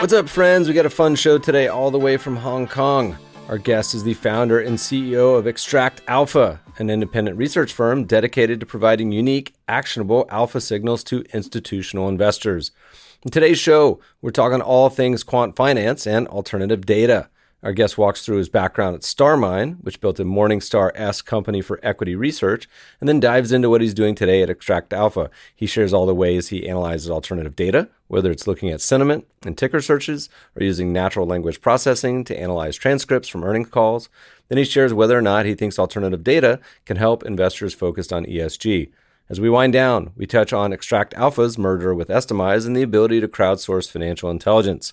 What's up, friends? We got a fun show today, all the way from Hong Kong. Our guest is the founder and CEO of ExtractAlpha, an independent research firm dedicated to providing unique, actionable alpha signals to institutional investors. In today's show, we're talking all things quant finance and alternative data. Our guest walks through his background at StarMine, which built a Morningstar-esque company for equity research, and then dives into what he's doing today at ExtractAlpha. He shares all the ways he analyzes alternative data, whether it's looking at sentiment and ticker searches or using natural language processing to analyze transcripts from earnings calls. Then he shares whether or not he thinks alternative data can help investors focused on ESG. As we wind down, we touch on ExtractAlpha's merger with Estimize and the ability to crowdsource financial intelligence.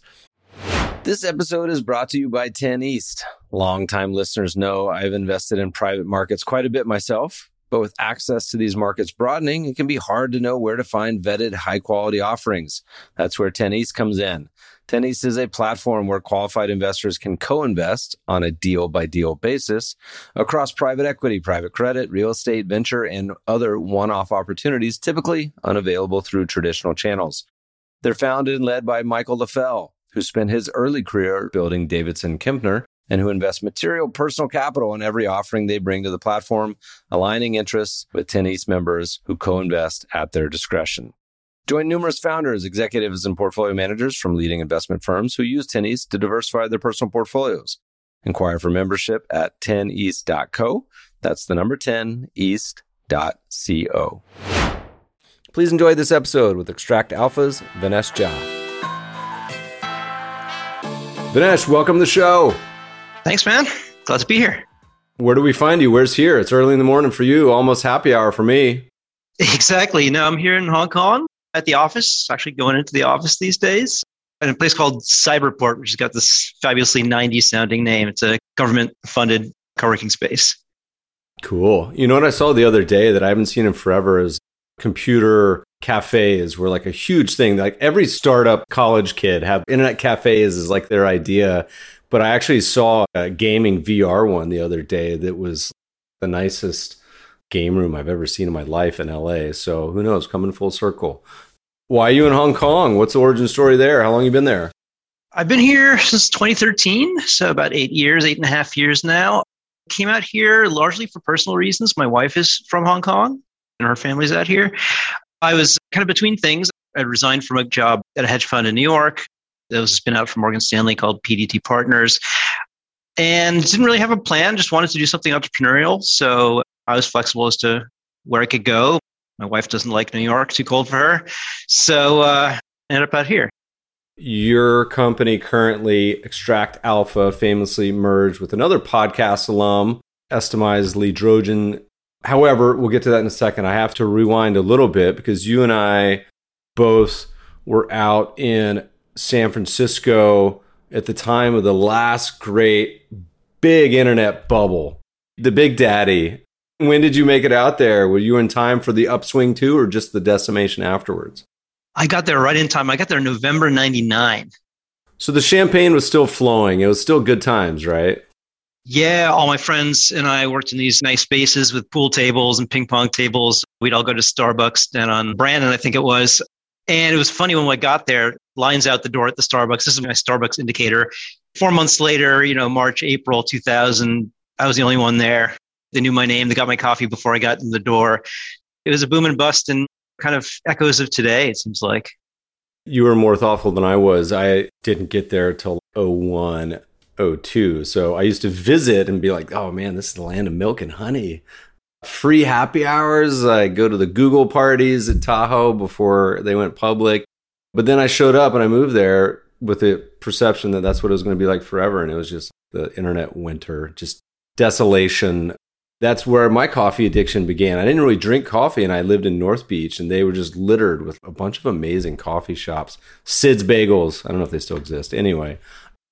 This episode is brought to you by 10 East. Longtime listeners know I've invested in private markets quite a bit myself, but with access to these markets broadening, it can be hard to know where to find vetted high quality offerings. That's where 10 East comes in. 10 East is a platform where qualified investors can co-invest on a deal by deal basis across private equity, private credit, real estate, venture, and other one-off opportunities typically unavailable through traditional channels. They're founded and led by Michael Leffell, who spent his early career building Davidson Kempner and who invest material personal capital in every offering they bring to the platform, aligning interests with 10 East members who co-invest at their discretion. Join numerous founders, executives, and portfolio managers from leading investment firms who use 10 East to diversify their personal portfolios. Inquire for membership at 10east.co. That's the number 10 east.co. Please enjoy this episode with ExtractAlpha's Vinesh Jha. Vinesh, welcome to the show. Thanks, man. Glad to be here. Where do we find you? Where's here? It's early in the morning for you, almost happy hour for me. Exactly. No, I'm here in Hong Kong at the office, actually going into the office these days, in a place called Cyberport, which has got this fabulously 90s sounding name. It's a government funded co working space. Cool. You know what I saw the other day that I haven't seen in forever is computer cafes were like a huge thing. Like every startup college kid have internet cafes is like their idea. But I actually saw a gaming VR one the other day that was the nicest game room I've ever seen in my life in LA. So who knows, coming full circle. Why are you in Hong Kong? What's the origin story there? How long you been there? I've been here since 2013, so about eight years, eight and a half years now. Came out here largely for personal reasons. My wife is from Hong Kong and her family's out here. I was kind of between things. I resigned from a job at a hedge fund in New York. That was a spin out from Morgan Stanley called PDT Partners. And didn't really have a plan, just wanted to do something entrepreneurial. So I was flexible as to where I could go. My wife doesn't like New York, too cold for her. So uh, I ended up out here. Your company currently, ExtractAlpha, famously merged with another podcast alum, Estimize Leigh Drogen, However, we'll get to that in a second. I have to rewind a little bit because you and I both were out in San Francisco at the time of the last great big internet bubble, the Big Daddy. When did you make it out there? Were you in time for the upswing too, or just the decimation afterwards? I got there right in time. I got there November 99. So the champagne was still flowing. It was still good times, right? Yeah, all my friends and I worked in these nice spaces with pool tables and ping pong tables. We'd all go to Starbucks down on Brannan, I think it was. And it was funny when I got there, lines out the door at the Starbucks. This is my Starbucks indicator. Four months later, you know, March, April 2000, I was the only one there. They knew my name. They got my coffee before I got in the door. It was a boom and bust and kind of echoes of today, it seems like. You were more thoughtful than I was. I didn't get there till 01. 02. So I used to visit and be like, oh man, this is the land of milk and honey. Free happy hours. I go to the Google parties at Tahoe before they went public. But then I showed up and I moved there with the perception that that's what it was going to be like forever. And it was just the internet winter, just desolation. that's where my coffee addiction began. I didn't really drink coffee, and I lived in North Beach, and they were just littered with a bunch of amazing coffee shops. Sid's Bagels. I don't know if they still exist. Anyway,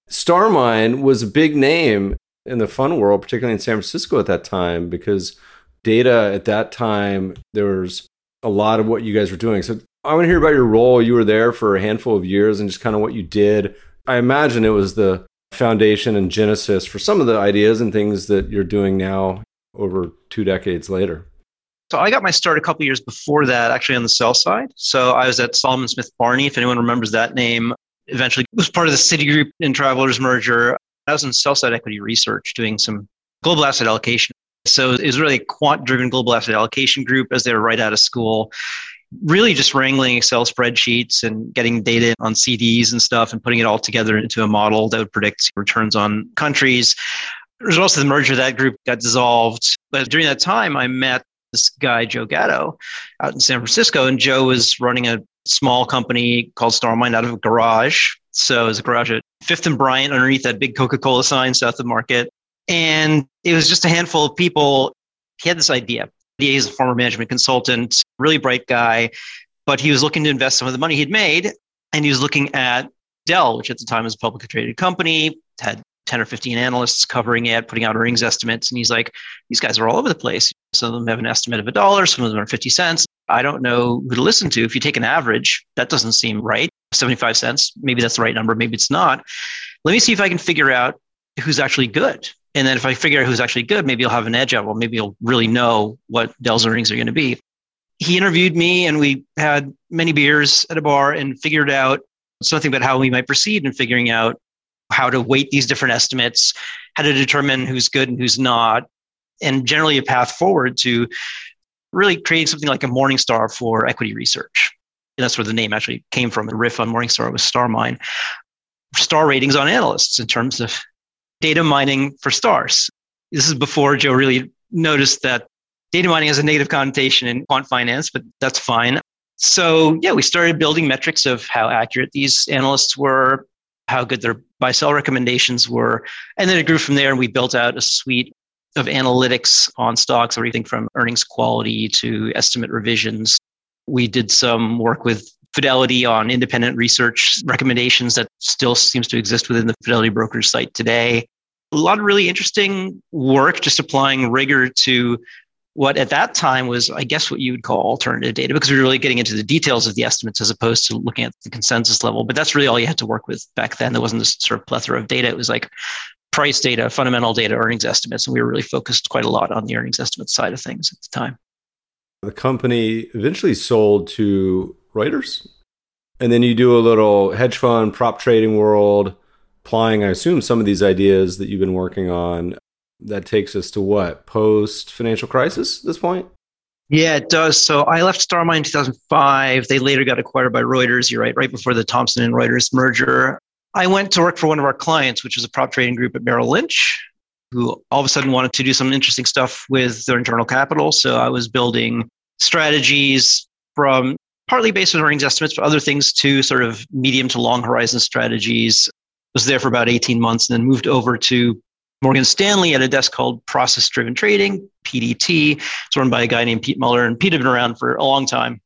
StarMine was a big name in the fun world, particularly in San Francisco at that time, because data at that time, there was a lot of what you guys were doing. So I want to hear about your role. You were there for a handful of years and just kind of what you did. I imagine it was the foundation and genesis for some of the ideas and things that you're doing now over two decades later? So I got my start a couple years before that, actually on the sell side. So I was at Salomon Smith Barney, if anyone remembers that name. Eventually was part of the Citigroup and Travelers merger. I was in sell side equity research doing some global asset allocation. So it was really a quant driven global asset allocation group as they were right out of school. Really just wrangling Excel spreadsheets and getting data on CDs and stuff and putting it all together into a model that would predict returns on countries. There's also the merger that group got dissolved. But during that time, I met this guy, Joe Gatto, out in San Francisco. And Joe was running a small company called StarMine out of a garage. So it was a garage at Fifth and Bryant underneath that big Coca Cola sign south of Market. And it was just a handful of people. He had this idea. He is a former management consultant, really bright guy, but he was looking to invest some of the money he'd made. And he was looking at Dell, which at the time was a publicly traded company, had 10 or 15 analysts covering it, putting out earnings estimates. And he's like, these guys are all over the place. Some of them have an estimate of a dollar, some of them are 50 cents. I don't know who to listen to. If you take an average, that doesn't seem right. 75 cents, maybe that's the right number, maybe it's not. Let me see if I can figure out who's actually good. And then if I figure out who's actually good, maybe I'll have an edge out. Well, maybe you'll really know what Dell's earnings are going to be. He interviewed me and we had many beers at a bar and figured out something about how we might proceed in figuring out how to weight these different estimates, how to determine who's good and who's not, and generally a path forward to really creating something like a Morningstar for equity research. And that's where the name actually came from. The riff on Morningstar was StarMine. Star ratings on analysts in terms of data mining for stars. This is before Joe really noticed that data mining has a negative connotation in quant finance, but that's fine. So, yeah, we started building metrics of how accurate these analysts were, how good their buy sell recommendations were. And then it grew from there, and we built out a suite of analytics on stocks, everything from earnings quality to estimate revisions. We did some work with Fidelity on independent research recommendations that still seems to exist within the Fidelity Brokers site today. A lot of really interesting work, just applying rigor to what at that time was, I guess, what you would call alternative data, because we were really getting into the details of the estimates as opposed to looking at the consensus level. But that's really all you had to work with back then. There wasn't this sort of plethora of data. It was like price data, fundamental data, earnings estimates. And we were really focused quite a lot on the earnings estimate side of things at the time. The company eventually sold to Reuters. And then you do a little hedge fund, prop trading world, applying, I assume, some of these ideas that you've been working on that takes us to what post financial crisis this point? Yeah it does. So i left starmine in 2005 they later got acquired by reuters you're right right before the thomson and reuters merger. I went to work for one of our clients which was a prop trading group at merrill lynch who all of a sudden wanted to do some interesting stuff with their internal capital. So i was building strategies from partly based on earnings estimates but other things too sort of medium to long horizon strategies. Was there for about 18 months and then moved over to Morgan Stanley at a desk called Process Driven Trading, PDT. It's run by a guy named Pete Muller, and Pete had been around for a long time.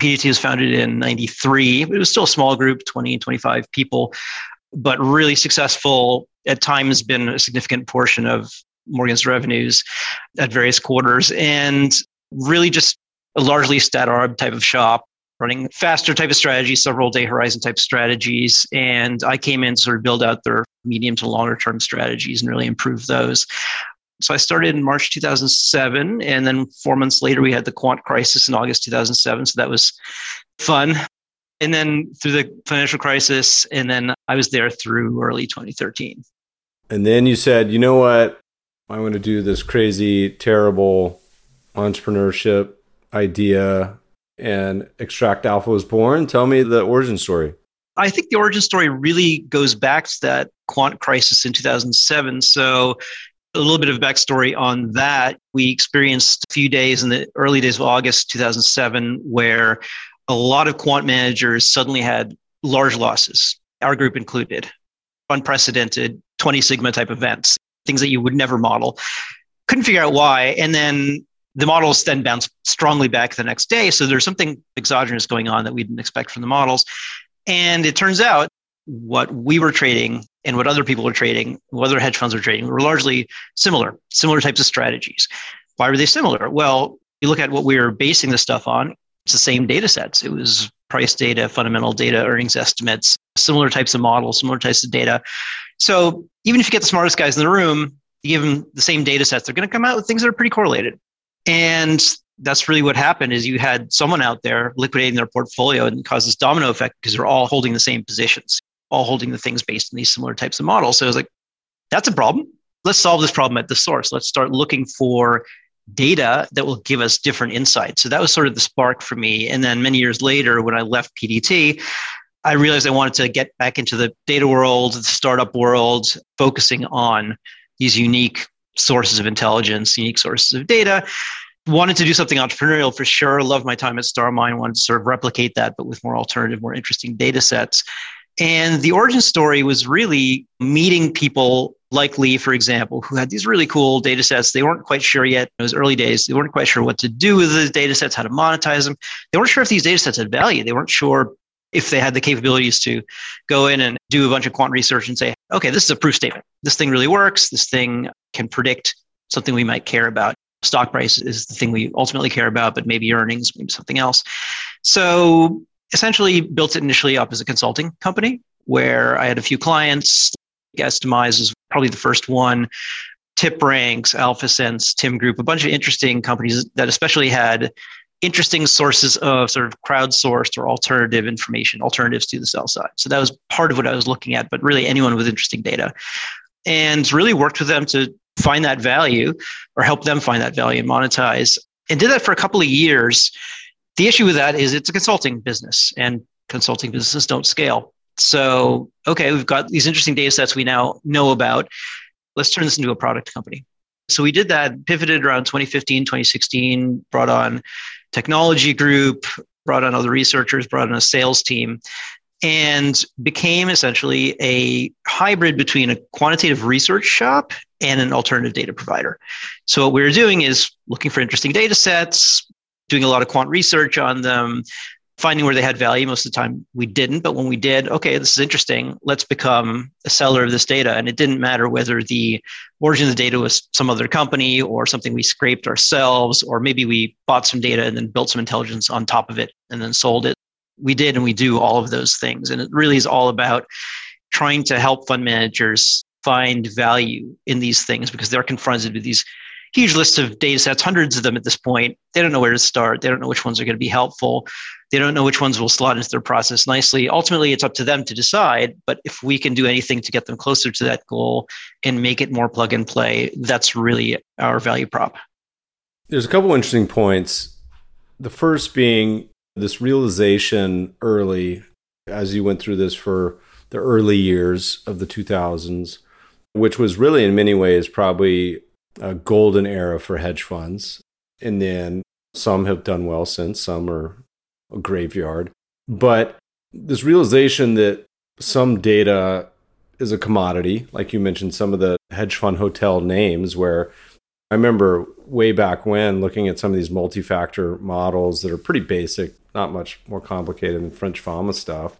PDT was founded in 93. It was still a small group, 20, 25 people, but really successful. At times, been a significant portion of Morgan's revenues at various quarters, and really just a largely stat arb type of shop running faster type of strategies, several day horizon type strategies. And I came in to sort of build out their medium to longer term strategies and really improve those. So I started in March 2007. And then four months later, we had the quant crisis in August 2007. So that was fun. And then through the financial crisis, and then I was there through early 2013. And then you said, you know what? I want to do this crazy, terrible entrepreneurship idea and ExtractAlpha was born. Tell me the origin story. I think the origin story really goes back to that quant crisis in 2007. So, a little bit of backstory on that. We experienced a few days in the early days of August 2007 where a lot of quant managers suddenly had large losses, our group included, unprecedented 20 sigma type events, things that you would never model. couldn't figure out why. And then the models then bounce strongly back the next day. So there's something exogenous going on that we didn't expect from the models. And it turns out what we were trading and what other people were trading, what other hedge funds were trading, were largely similar, similar types of strategies. Why were they similar? Well, you look at what we were basing this stuff on, it's the same data sets. It was price data, fundamental data, earnings estimates, similar types of models, similar types of data. So even if you get the smartest guys in the room, you give them the same data sets, they're going to come out with things that are pretty correlated. And that's really what happened is you had someone out there liquidating their portfolio and caused this domino effect because they're all holding the same positions, all holding the things based on these similar types of models. So I was like, that's a problem. Let's solve this problem at the source. Let's start looking for data that will give us different insights. So that was sort of the spark for me. And then many years later, when I left PDT, I realized I wanted to get back into the data world, the startup world, focusing on these unique sources of intelligence, unique sources of data. Wanted to do something entrepreneurial for sure. Loved my time at StarMine. Wanted to sort of replicate that, but with more alternative, more interesting data sets. And the origin story was really meeting people like Leigh, for example, who had these really cool data sets. They weren't quite sure yet. It was early days. They weren't quite sure what to do with the data sets, how to monetize them. They weren't sure if these data sets had value. They weren't sure if they had the capabilities to go in and do a bunch of quant research and say, okay, this is a proof statement. This thing really works. This thing can predict something we might care about. Stock price is the thing we ultimately care about, but maybe earnings, maybe something else. So essentially built it initially up as a consulting company where I had a few clients. Estimize was probably the first one. Tip TipRanks, AlphaSense, Tim Group, a bunch of interesting companies that especially had interesting sources of sort of crowdsourced or alternative information, alternatives to the sell side. So that was part of what I was looking at, but really anyone with interesting data. And really worked with them to find that value or help them find that value and monetize. And did that for a couple of years. The issue with that is it's a consulting business and consulting businesses don't scale. So, okay, we've got these interesting data sets we now know about. Let's turn this into a product company. So we did that, pivoted around 2015, 2016, brought on technology group, brought on other researchers, brought on a sales team, and became essentially a hybrid between a quantitative research shop and an alternative data provider. So what we were doing is looking for interesting data sets, doing a lot of quant research on them, finding where they had value. Most of the time we didn't, but when we did, okay, this is interesting. Let's become a seller of this data. And it didn't matter whether the origin of the data was some other company or something we scraped ourselves, or maybe we bought some data and then built some intelligence on top of it and then sold it. We did and we do all of those things. And it really is all about trying to help fund managers find value in these things because they're confronted with these huge lists of data sets, hundreds of them at this point. They don't know where to start. They don't know which ones are going to be helpful. They don't know which ones will slot into their process nicely. Ultimately, it's up to them to decide. But if we can do anything to get them closer to that goal and make it more plug and play, that's really our value prop. There's a couple interesting points. The first being this realization early, as you went through this for the early years of the 2000s, which was really in many ways probably a golden era for hedge funds. And then some have done well since, some are a graveyard. But this realization that some data is a commodity, like you mentioned, some of the hedge fund hotel names, where I remember way back when looking at some of these multi factor models that are pretty basic, not much more complicated than French Fama stuff.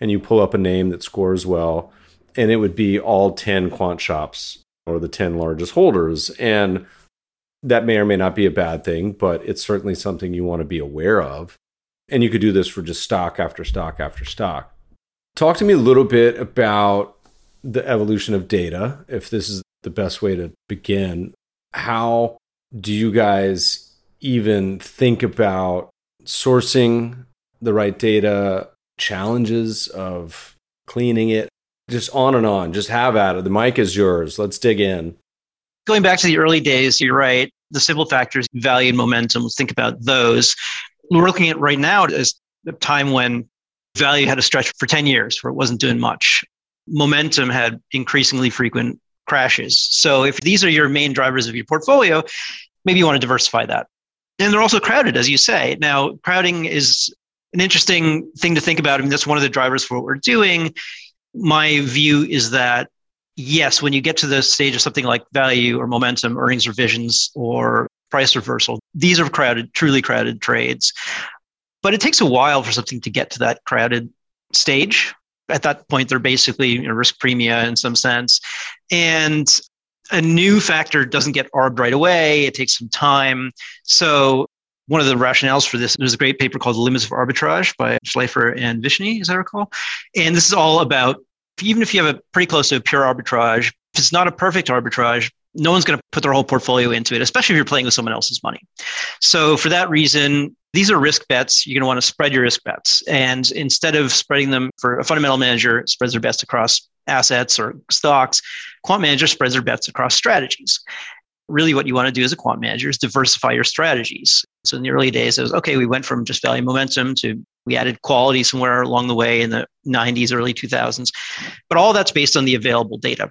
And you pull up a name that scores well, and it would be all 10 quant shops or the 10 largest holders. And that may or may not be a bad thing, but it's certainly something you want to be aware of. And you could do this for just stock after stock after stock. Talk to me a little bit about the evolution of data, if this is the best way to begin. How do you guys even think about sourcing the right data, challenges of cleaning it, just on and on. Just have at it. The mic is yours. Let's dig in. Going back to the early days, you're right. The simple factors, value and momentum, let's think about those. We're looking at right now as a time when value had a stretch for 10 years where it wasn't doing much. Momentum had increasingly frequent crashes. So if these are your main drivers of your portfolio, maybe you want to diversify that. And they're also crowded, as you say. Now, crowding is an interesting thing to think about. I mean, that's one of the drivers for what we're doing my view is that yes, when you get to the stage of something like value or momentum, earnings revisions, or price reversal, these are crowded, truly crowded trades. But it takes a while for something to get to that crowded stage. At that point, they're basically you know, risk premia in some sense. And a new factor doesn't get arbed right away. It takes some time. So one of the rationales for this, there's a great paper called The Limits of Arbitrage by Shleifer and Vishny, as I recall. And this is all about even if you have a pretty close to a pure arbitrage, if it's not a perfect arbitrage, no one's going to put their whole portfolio into it, especially if you're playing with someone else's money. So for that reason, these are risk bets. You're going to want to spread your risk bets. And instead of spreading them for a fundamental manager spreads their bets across assets or stocks, quant manager spreads their bets across strategies. Really, what you want to do as a quant manager is diversify your strategies. So in the early days, it was okay, we went from just value momentum to we added quality somewhere along the way in the 90s, early 2000s. But all that's based on the available data.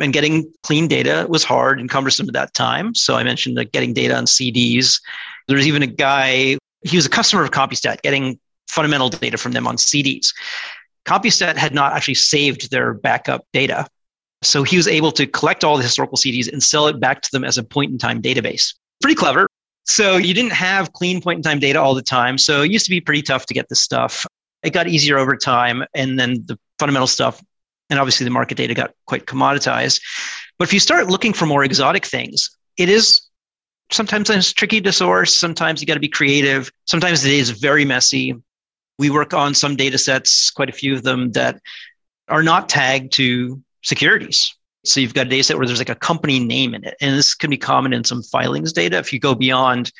And getting clean data was hard and cumbersome at that time. So I mentioned that getting data on CDs. There's even a guy, he was a customer of CompuStat, getting fundamental data from them on CDs. CompuStat had not actually saved their backup data. So he was able to collect all the historical CDs and sell it back to them as a point in time database. Pretty clever. So you didn't have clean point in time data all the time. So it used to be pretty tough to get this stuff. It got easier over time. And then the fundamental stuff and obviously, the market data got quite commoditized. But if you start looking for more exotic things, it is sometimes it's tricky to source. Sometimes you got to be creative. Sometimes it is very messy. We work on some data sets, quite a few of them that are not tagged to securities. So you've got a data set where there's like a company name in it. And this can be common in some filings data. If you go beyond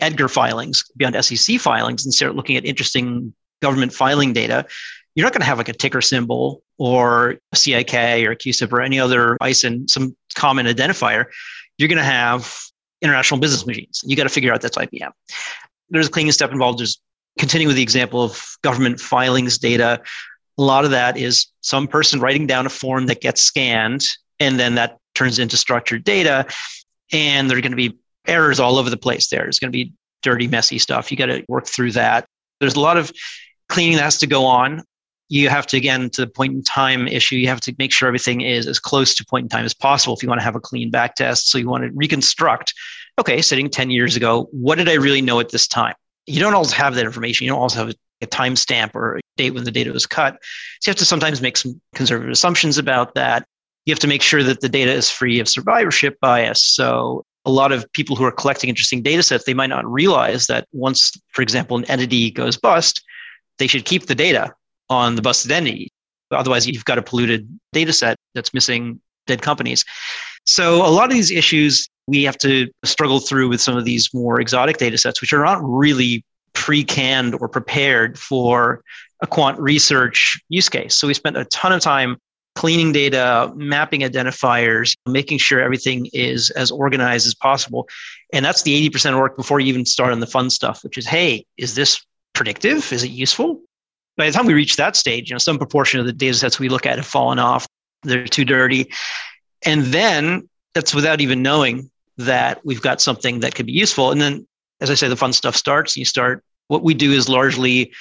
Edgar filings, beyond SEC filings, and start looking at interesting government filing data, you're not going to have like a ticker symbol or a CIK or a CUSIP or any other ISIN, some common identifier. You're going to have international business machines. You got to figure out that's IBM. There's a cleaning step involved. Just continuing with the example of government filings data. A lot of that is some person writing down a form that gets scanned, and then that turns into structured data. And there are going to be errors all over the place there. There's going to be dirty, messy stuff. You got to work through that. There's a lot of cleaning that has to go on you have to again to the point in time issue you have to make sure everything is as close to point in time as possible if you want to have a clean back test so you want to reconstruct okay sitting 10 years ago what did i really know at this time you don't always have that information you don't always have a, timestamp or date when the data was cut so you have to sometimes make some conservative assumptions about that you have to make sure that the data is free of survivorship bias so a lot of people who are collecting interesting data sets they might not realize that once for example an entity goes bust they should keep the data on the busted entity. Otherwise, you've got a polluted data set that's missing dead companies. So, a lot of these issues we have to struggle through with some of these more exotic data sets, which are not really pre canned or prepared for a quant research use case. So, we spent a ton of time cleaning data, mapping identifiers, making sure everything is as organized as possible. And that's the 80% work before you even start on the fun stuff, which is hey, is this predictive? Is it useful? by the time we reach that stage, you know, some proportion of the data sets we look at have fallen off. They're too dirty. And then that's without even knowing that we've got something that could be useful. And then, as I say, the fun stuff starts. You start, what we do is largely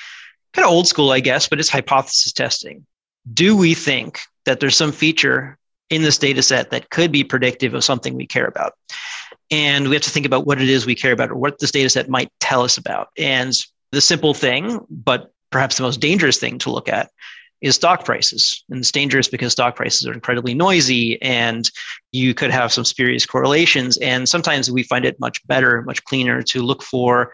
kind of old school, I guess, but it's hypothesis testing. Do we think that there's some feature in this data set that could be predictive of something we care about? And we have to think about what it is we care about or what this data set might tell us about. And the simple thing, but perhaps the most dangerous thing to look at is stock prices. And it's dangerous because stock prices are incredibly noisy and you could have some spurious correlations. And sometimes we find it much better, much cleaner to look for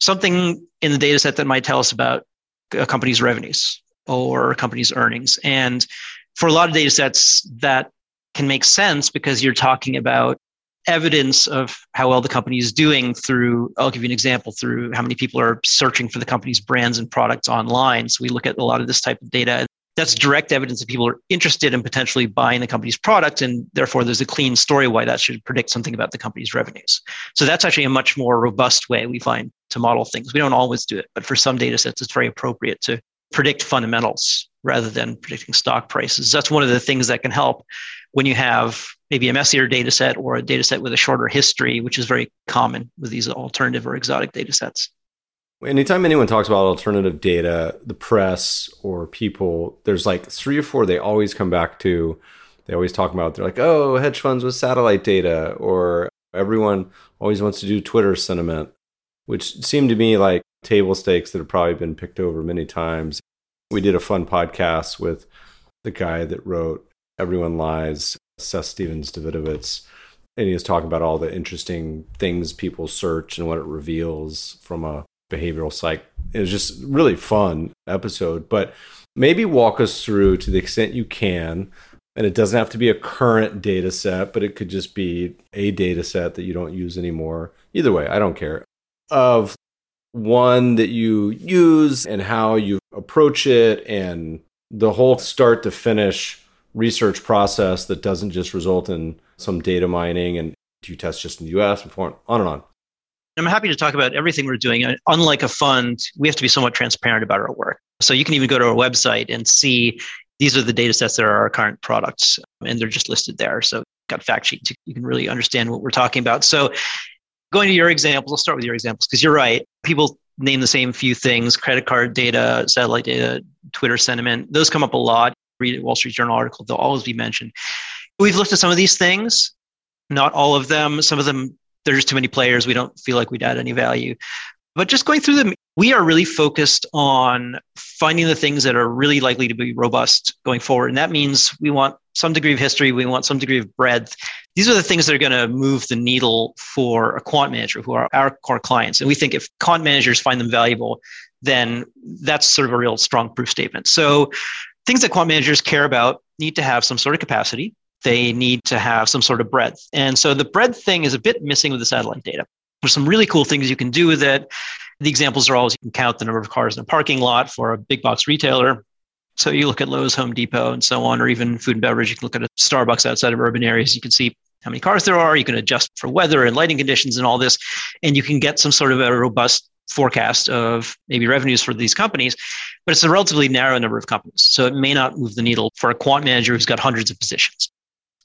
something in the data set that might tell us about a company's revenues or a company's earnings. And for a lot of data sets, that can make sense because you're talking about evidence of how well the company is doing through i'll give you an example through how many people are searching for the company's brands and products online so we look at a lot of this type of data that's direct evidence that people are interested in potentially buying the company's product and therefore there's a clean story why that should predict something about the company's revenues. So that's actually a much more robust way we find to model things. We don't always do it but for some data sets it's very appropriate to predict fundamentals rather than predicting stock prices. That's one of the things that can help when you have maybe a messier data set or a data set with a shorter history, which is very common with these alternative or exotic data sets. Anytime anyone talks about alternative data, the press or people, there's like three or four they always come back to they always talk about they're like, oh, hedge funds with satellite data, or everyone always wants to do Twitter sentiment, which seemed to me like table stakes that have probably been picked over many times. We did a fun podcast with the guy that wrote Everyone Lies, Seth Stephens Davidowitz And he was talking about all the interesting things people search and what it reveals from a behavioral psych. It was just really fun episode. But maybe walk us through to the extent you can. And it doesn't have to be a current data set, but it could just be a data set that you don't use anymore. Either way, I don't care. Of one that you use and how you approach it and the whole start to finish research process that doesn't just result in some data mining and do you test just in the US before on and on. I'm happy to talk about everything we're doing. Unlike a fund, we have to be somewhat transparent about our work. So you can even go to our website and see these are the data sets that are our current products, and they're just listed there. So got fact sheets. You can really understand what we're talking about. So going to your examples, I'll start with your examples because you're right. People name the same few things credit card data, satellite data, Twitter sentiment. Those come up a lot. Read a Wall Street Journal article, they'll always be mentioned. We've looked at some of these things, not all of them. Some of them, there's just too many players. We don't feel like we'd add any value. But just going through them, we are really focused on finding the things that are really likely to be robust going forward. And that means we want some degree of history, we want some degree of breadth. These are the things that are going to move the needle for a quant manager who are our core clients. And we think if quant managers find them valuable, then that's sort of a real strong proof statement. So things that quant managers care about need to have some sort of capacity. They need to have some sort of breadth. And so the breadth thing is a bit missing with the satellite data. There's some really cool things you can do with it. The examples are always you can count the number of cars in a parking lot for a big box retailer. So you look at Lowe's, Home Depot, and so on, or even food and beverage. You can look at a Starbucks outside of urban areas. You can see how many cars there are. You can adjust for weather and lighting conditions and all this, and you can get some sort of a robust forecast of maybe revenues for these companies. But it's a relatively narrow number of companies, so it may not move the needle for a quant manager who's got hundreds of positions.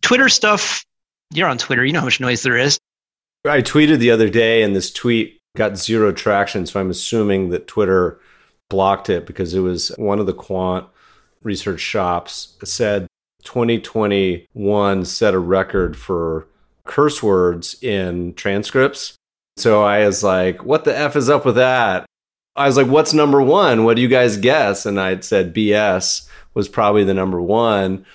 Twitter stuff. You're on Twitter. You know how much noise there is. I tweeted the other day, and this tweet got zero traction. So I'm assuming that Twitter blocked it because it was one of the quant research shops said 2021 set a record for curse words in transcripts. So I was like, what the F is up with that? I was like, what's number one? What do you guys guess? And I said BS was probably the number one.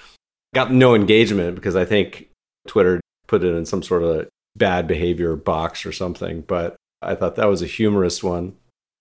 Got no engagement because I think Twitter put it in some sort of bad behavior box or something. But I thought that was a humorous one.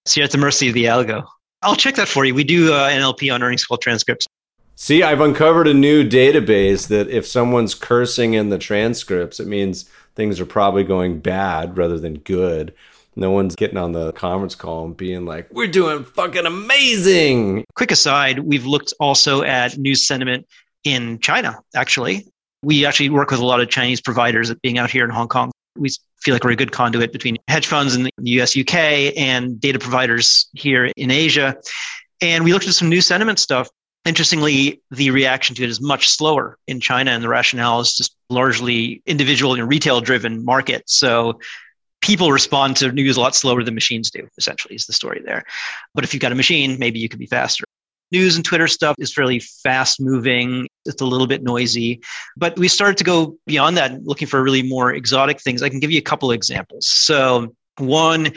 So you're at the mercy of the algo. I'll check that for you. We do uh, NLP on earnings call transcripts. See, I've uncovered a new database that if someone's cursing in the transcripts, it means things are probably going bad rather than good. No one's getting on the conference call and being like, we're doing fucking amazing. Quick aside, we've looked also at news sentiment in China, actually. We actually work with a lot of Chinese providers being out here in Hong Kong. We feel like we're a good conduit between hedge funds in the US, UK, and data providers here in Asia. And we looked at some new sentiment stuff. Interestingly, the reaction to it is much slower in China, and the rationale is just largely individual and retail driven market. So people respond to news a lot slower than machines do, essentially, is the story there. But if you've got a machine, maybe you could be faster news and Twitter stuff is fairly fast moving. It's a little bit noisy, but we started to go beyond that, looking for really more exotic things. I can give you a couple examples. So, one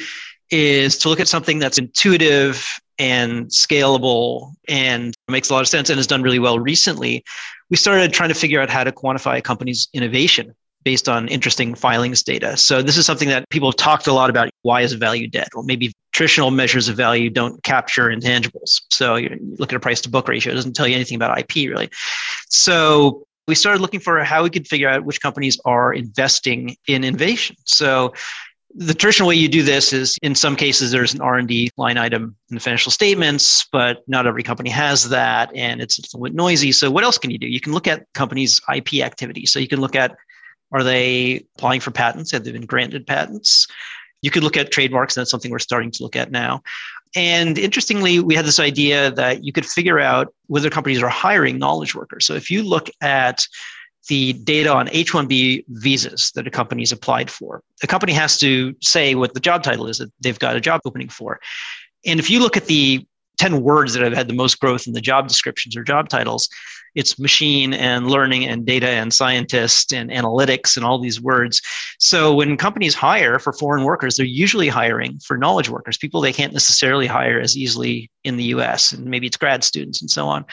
is to look at something that's intuitive and scalable and makes a lot of sense and has done really well recently. We started trying to figure out how to quantify a company's innovation based on interesting filings data. So this is something that people have talked a lot about. Why is value dead? Well, maybe traditional measures of value don't capture intangibles. So you look at a price to book ratio, it doesn't tell you anything about IP really. So we started looking for how we could figure out which companies are investing in innovation. So the traditional way you do this is in some cases there's an r&d line item in the financial statements but not every company has that and it's a little bit noisy so what else can you do you can look at companies ip activity so you can look at are they applying for patents? Have they been granted patents? You could look at trademarks, and that's something we're starting to look at now. And interestingly, we had this idea that you could figure out whether companies are hiring knowledge workers. So if you look at the data on H 1B visas that a company's applied for, the company has to say what the job title is that they've got a job opening for. And if you look at the 10 words that have had the most growth in the job descriptions or job titles, it's machine and learning and data and scientist and analytics and all these words. So when companies hire for foreign workers, they're usually hiring for knowledge workers, people they can't necessarily hire as easily in the US, and maybe it's grad students and so on.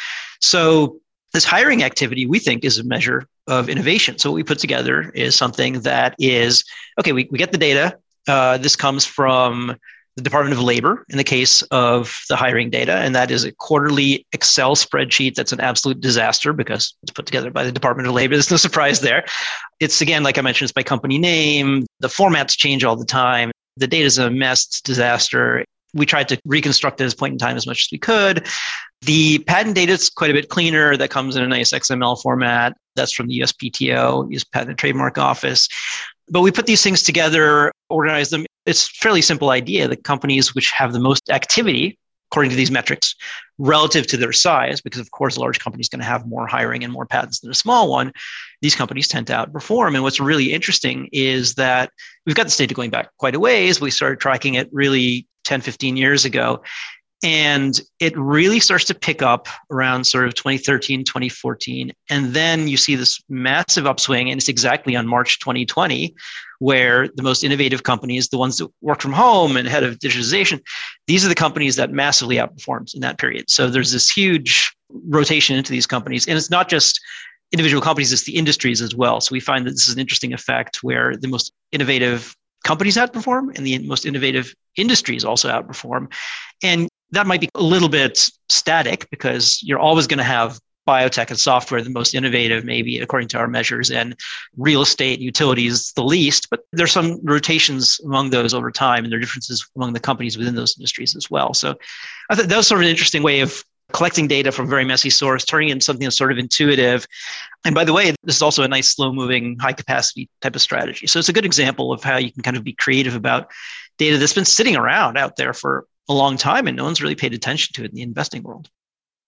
So this hiring activity we think is a measure of innovation. So what we put together is something that is okay, we, we get the data. Uh, this comes from the Department of Labor in the case of the hiring data. And that is a quarterly Excel spreadsheet that's an absolute disaster because it's put together by the Department of Labor. There's no surprise there. It's again, like I mentioned, it's by company name. The formats change all the time. The data is a mess, it's disaster. We tried to reconstruct it this point in time as much as we could. The patent data is quite a bit cleaner. That comes in a nice XML format. That's from the USPTO, US Patent and Trademark Office. But we put these things together, organize them it's fairly simple idea that companies which have the most activity according to these metrics relative to their size because of course a large company is going to have more hiring and more patents than a small one these companies tend to outperform. And what's really interesting is that we've got this data going back quite a ways. We started tracking it really 10 15 years ago and it really starts to pick up around sort of 2013 2014 and then you see this massive upswing and it's exactly on march 2020 where the most innovative companies, the ones that work from home and head of digitization, these are the companies that massively outperformed in that period. So there's this huge rotation into these companies. And it's not just individual companies, it's the industries as well. So we find that this is an interesting effect where the most innovative companies outperform and the most innovative industries also outperform. And that might be a little bit static because you're always going to have biotech and software the most innovative, maybe according to our measures, and real estate utilities the least. But there's some rotations among those over time, and there are differences among the companies within those industries as well. So I thought that was sort of an interesting way of collecting data from a very messy source, turning it into something that's sort of intuitive. And by the way, this is also a nice, slow moving, high capacity type of strategy. So it's a good example of how you can kind of be creative about data that's been sitting around out there for a long time and no one's really paid attention to it in the investing world.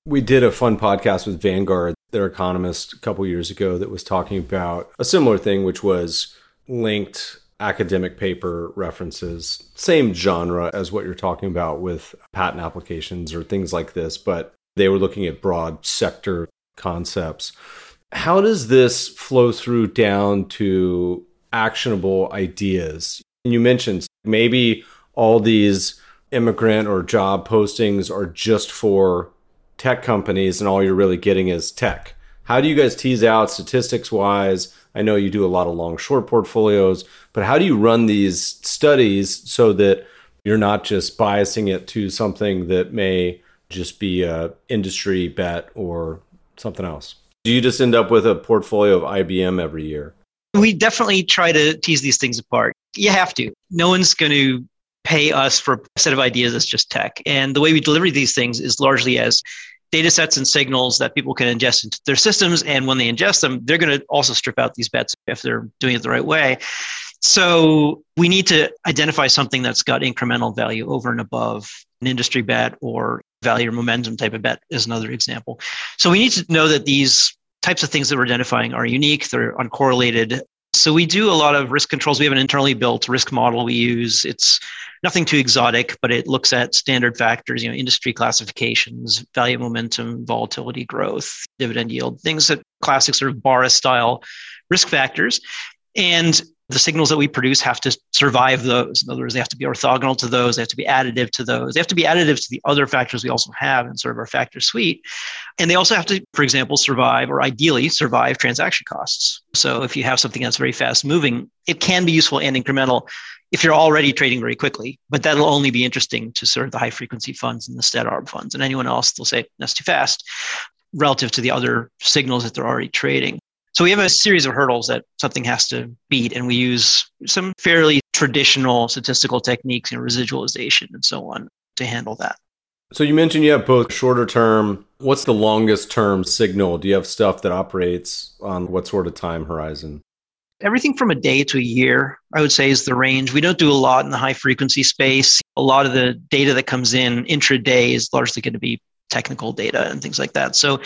We did a fun podcast with Vanguard, their economist, a couple years ago that was talking about a similar thing, which was linked academic paper references, same genre as what you're talking about with patent applications or things like this, but they were looking at broad sector concepts. How does this flow through down to actionable ideas? And you mentioned maybe all these immigrant or job postings are just for tech companies and all you're really getting is tech. How do you guys tease out statistics wise? I know you do a lot of long short portfolios, but how do you run these studies so that you're not just biasing it to something that may just be a industry bet or something else? Do you just end up with a portfolio of IBM every year? We definitely try to tease these things apart. You have to. No one's going to pay us for a set of ideas that's just tech. And the way we deliver these things is largely as data sets and signals that people can ingest into their systems. And when they ingest them, they're going to also strip out these bets if they're doing it the right way. So we need to identify something that's got incremental value over and above an industry bet or value or momentum type of bet is another example. So we need to know that these types of things that we're identifying are unique, they're uncorrelated. So we do a lot of risk controls. We have an internally built risk model we use. It's nothing too exotic, but it looks at standard factors, you know, industry classifications, value momentum, volatility, growth, dividend yield, things that classic sort of Barra style risk factors. And the signals that we produce have to survive those. In other words, they have to be orthogonal to those, they have to be additive to those, they have to be additive to the other factors we also have in sort of our factor suite. And they also have to, for example, survive or ideally survive transaction costs. So if you have something that's very fast moving, it can be useful and incremental if you're already trading very quickly, but that'll only be interesting to sort of the high frequency funds and the stat arb funds. And anyone else, they'll say that's too fast relative to the other signals that they're already trading. So we have a series of hurdles that something has to beat, and we use some fairly traditional statistical techniques, and residualization and so on to handle that. So you mentioned you have both shorter term. What's the longest term signal? Do you have stuff that operates on what sort of time horizon? everything from a day to a year, I would say, is the range. We don't do a lot in the high frequency space. A lot of the data that comes in intraday is largely going to be technical data and things like that. So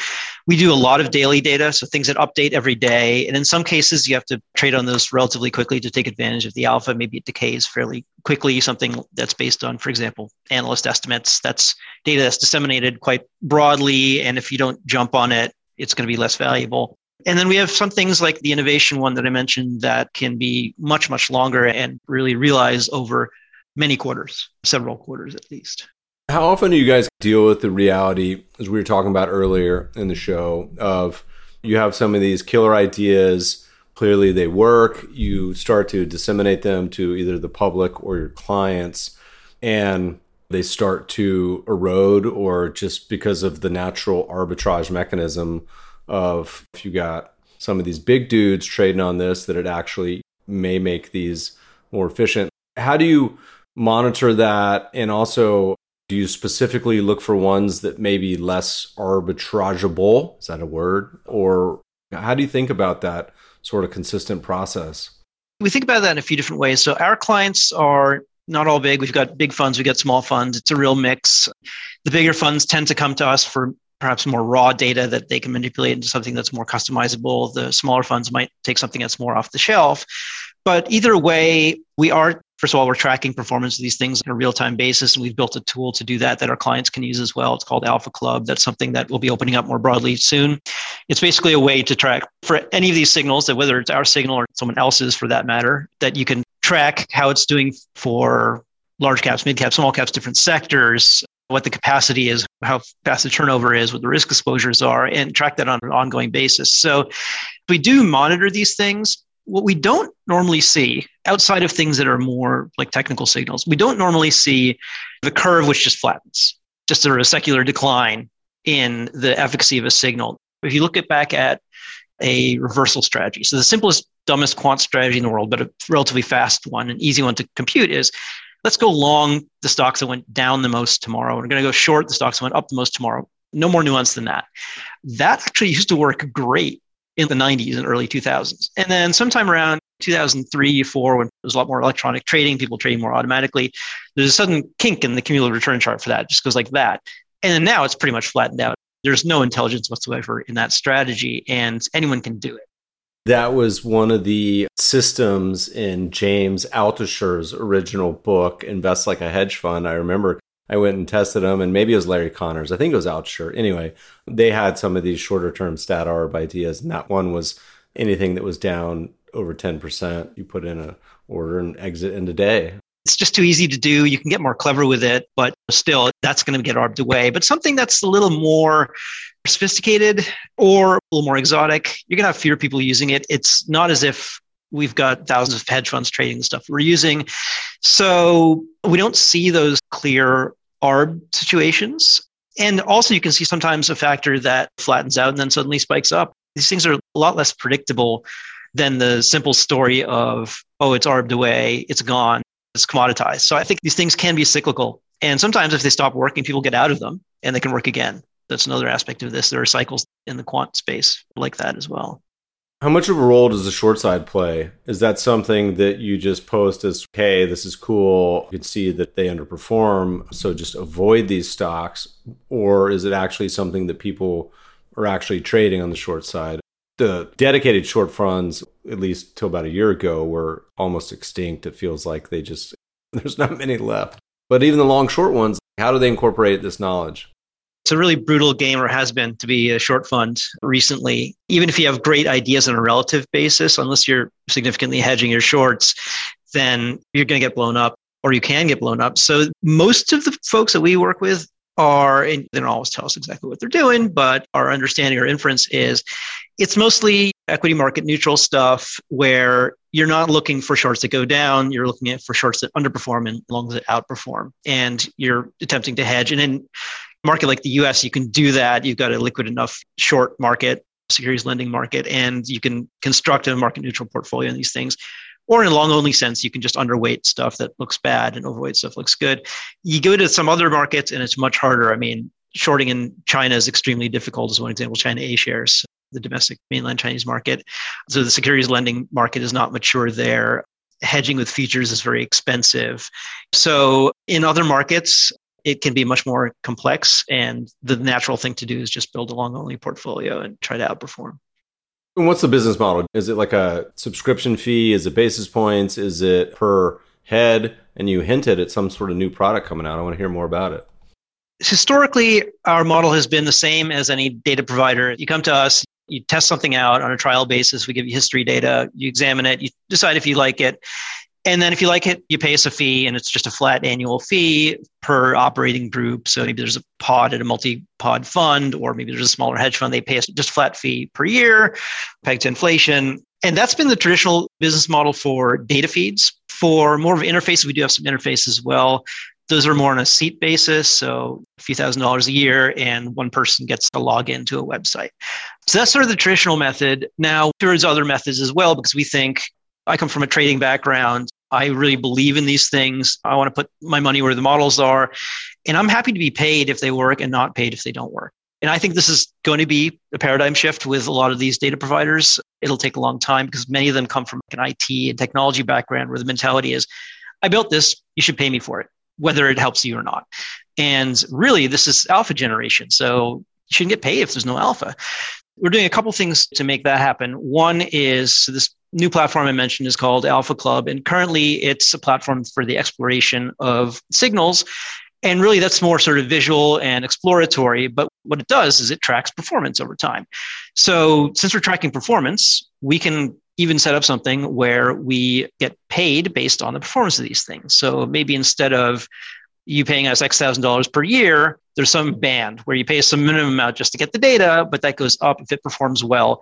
we do a lot of daily data, so things that update every day. And in some cases, you have to trade on those relatively quickly to take advantage of the alpha. Maybe it decays fairly quickly, something that's based on, for example, analyst estimates. That's data that's disseminated quite broadly. And if you don't jump on it, it's going to be less valuable. And then we have some things like the innovation one that I mentioned that can be much, much longer and really realize over many quarters, several quarters at least. How often do you guys deal with the reality, as we were talking about earlier in the show, of you have some of these killer ideas, clearly they work, you start to disseminate them to either the public or your clients, and they start to erode, or just because of the natural arbitrage mechanism of if you got some of these big dudes trading on this, that it actually may make these more efficient. How do you monitor that? And also, do you specifically look for ones that may be less arbitrageable? Is that a word? Or how do you think about that sort of consistent process? We think about that in a few different ways. So our clients are not all big. We've got big funds, we've got small funds. It's a real mix. The bigger funds tend to come to us for perhaps more raw data that they can manipulate into something that's more customizable. The smaller funds might take something that's more off the shelf. But either way, we are First of all, we're tracking performance of these things on a real time basis, and we've built a tool to do that that our clients can use as well. It's called Alpha Club. That's something that we'll be opening up more broadly soon. It's basically a way to track for any of these signals, that whether it's our signal or someone else's for that matter, that you can track how it's doing for large caps, mid caps, small caps, different sectors, what the capacity is, how fast the turnover is, what the risk exposures are, and track that on an ongoing basis. So we do monitor these things what we don't normally see outside of things that are more like technical signals, we don't normally see the curve which just flattens, just sort of a secular decline in the efficacy of a signal. If you look at back at a reversal strategy, so the simplest, dumbest quant strategy in the world, but a relatively fast one, an easy one to compute is let's go long the stocks that went down the most tomorrow. We're going to go short the stocks that went up the most tomorrow. No more nuance than that. That actually used to work great in the 90s and early 2000s. And then sometime around 2003, 4, when there was a lot more electronic trading, people trading more automatically, there's a sudden kink in the cumulative return chart for that. Just goes like that. And then now it's pretty much flattened out. There's no intelligence whatsoever in that strategy, and anyone can do it. That was one of the systems in James Altucher's original book, Invest Like a Hedge Fund. I remember I went and tested them, and maybe it was Larry Connors. I think it was Altucher. Anyway, they had some of these shorter term stat arb ideas, and that one was anything that was down over 10%. You put in a order and exit in a day. It's just too easy to do. You can get more clever with it, but still, that's going to get arbed away. But something that's a little more sophisticated or a little more exotic, you're going to have fewer people using it. It's not as if we've got thousands of hedge funds trading stuff we're using. So we don't see those clear ARB situations. And also, you can see sometimes a factor that flattens out and then suddenly spikes up. These things are a lot less predictable than the simple story of, oh, it's arbed away, it's gone, it's commoditized. So I think these things can be cyclical. And sometimes if they stop working, people get out of them and they can work again. That's another aspect of this. There are cycles in the quant space like that as well. How much of a role does the short side play? Is that something that you just post as, hey, this is cool? You can see that they underperform, so just avoid these stocks. Or is it actually something that people are actually trading on the short side? The dedicated short funds, at least till about a year ago, were almost extinct. It feels like they just, there's not many left. But even the long short ones, how do they incorporate this knowledge? It's a really brutal game or has been to be a short fund recently. Even if you have great ideas on a relative basis, unless you're significantly hedging your shorts, then you're going to get blown up or you can get blown up. So most of the folks that we work with are, and they don't always tell us exactly what they're doing, but our understanding or inference is it's mostly equity market neutral stuff where you're not looking for shorts that go down. You're looking at for shorts that underperform and long as it outperform. And you're attempting to hedge. And then market like the US, you can do that. You've got a liquid enough short market, securities lending market, and you can construct a market neutral portfolio in these things. Or in a long only sense, you can just underweight stuff that looks bad and overweight stuff looks good. You go to some other markets and it's much harder. I mean, shorting in China is extremely difficult, as one example, China A shares, the domestic mainland Chinese market. So the securities lending market is not mature there. Hedging with futures is very expensive. So in other markets, it can be much more complex. And the natural thing to do is just build a long only portfolio and try to outperform. And what's the business model? Is it like a subscription fee? Is it basis points? Is it per head? And you hinted at some sort of new product coming out. I want to hear more about it. Historically, our model has been the same as any data provider. You come to us, you test something out on a trial basis. We give you history data, you examine it, you decide if you like it. And then if you like it, you pay us a fee, and it's just a flat annual fee per operating group. So maybe there's a pod at a multi-pod fund, or maybe there's a smaller hedge fund. They pay us just a flat fee per year, pegged to inflation. And that's been the traditional business model for data feeds. For more of interfaces, we do have some interfaces as well. Those are more on a seat basis, so a few thousand dollars a year, and one person gets to log into a website. So that's sort of the traditional method. Now, there's other methods as well because we think I come from a trading background. I really believe in these things. I want to put my money where the models are. And I'm happy to be paid if they work and not paid if they don't work. And I think this is going to be a paradigm shift with a lot of these data providers. It'll take a long time because many of them come from an IT and technology background where the mentality is, I built this, you should pay me for it, whether it helps you or not. And really, this is alpha generation. So you shouldn't get paid if there's no alpha. We're doing a couple things to make that happen. One is this new platform I mentioned is called Alpha Club. And currently, it's a platform for the exploration of signals. And really, that's more sort of visual and exploratory. But what it does is it tracks performance over time. So, since we're tracking performance, we can even set up something where we get paid based on the performance of these things. So, maybe instead of you paying us X thousand dollars per year, there's some band where you pay some minimum amount just to get the data, but that goes up if it performs well.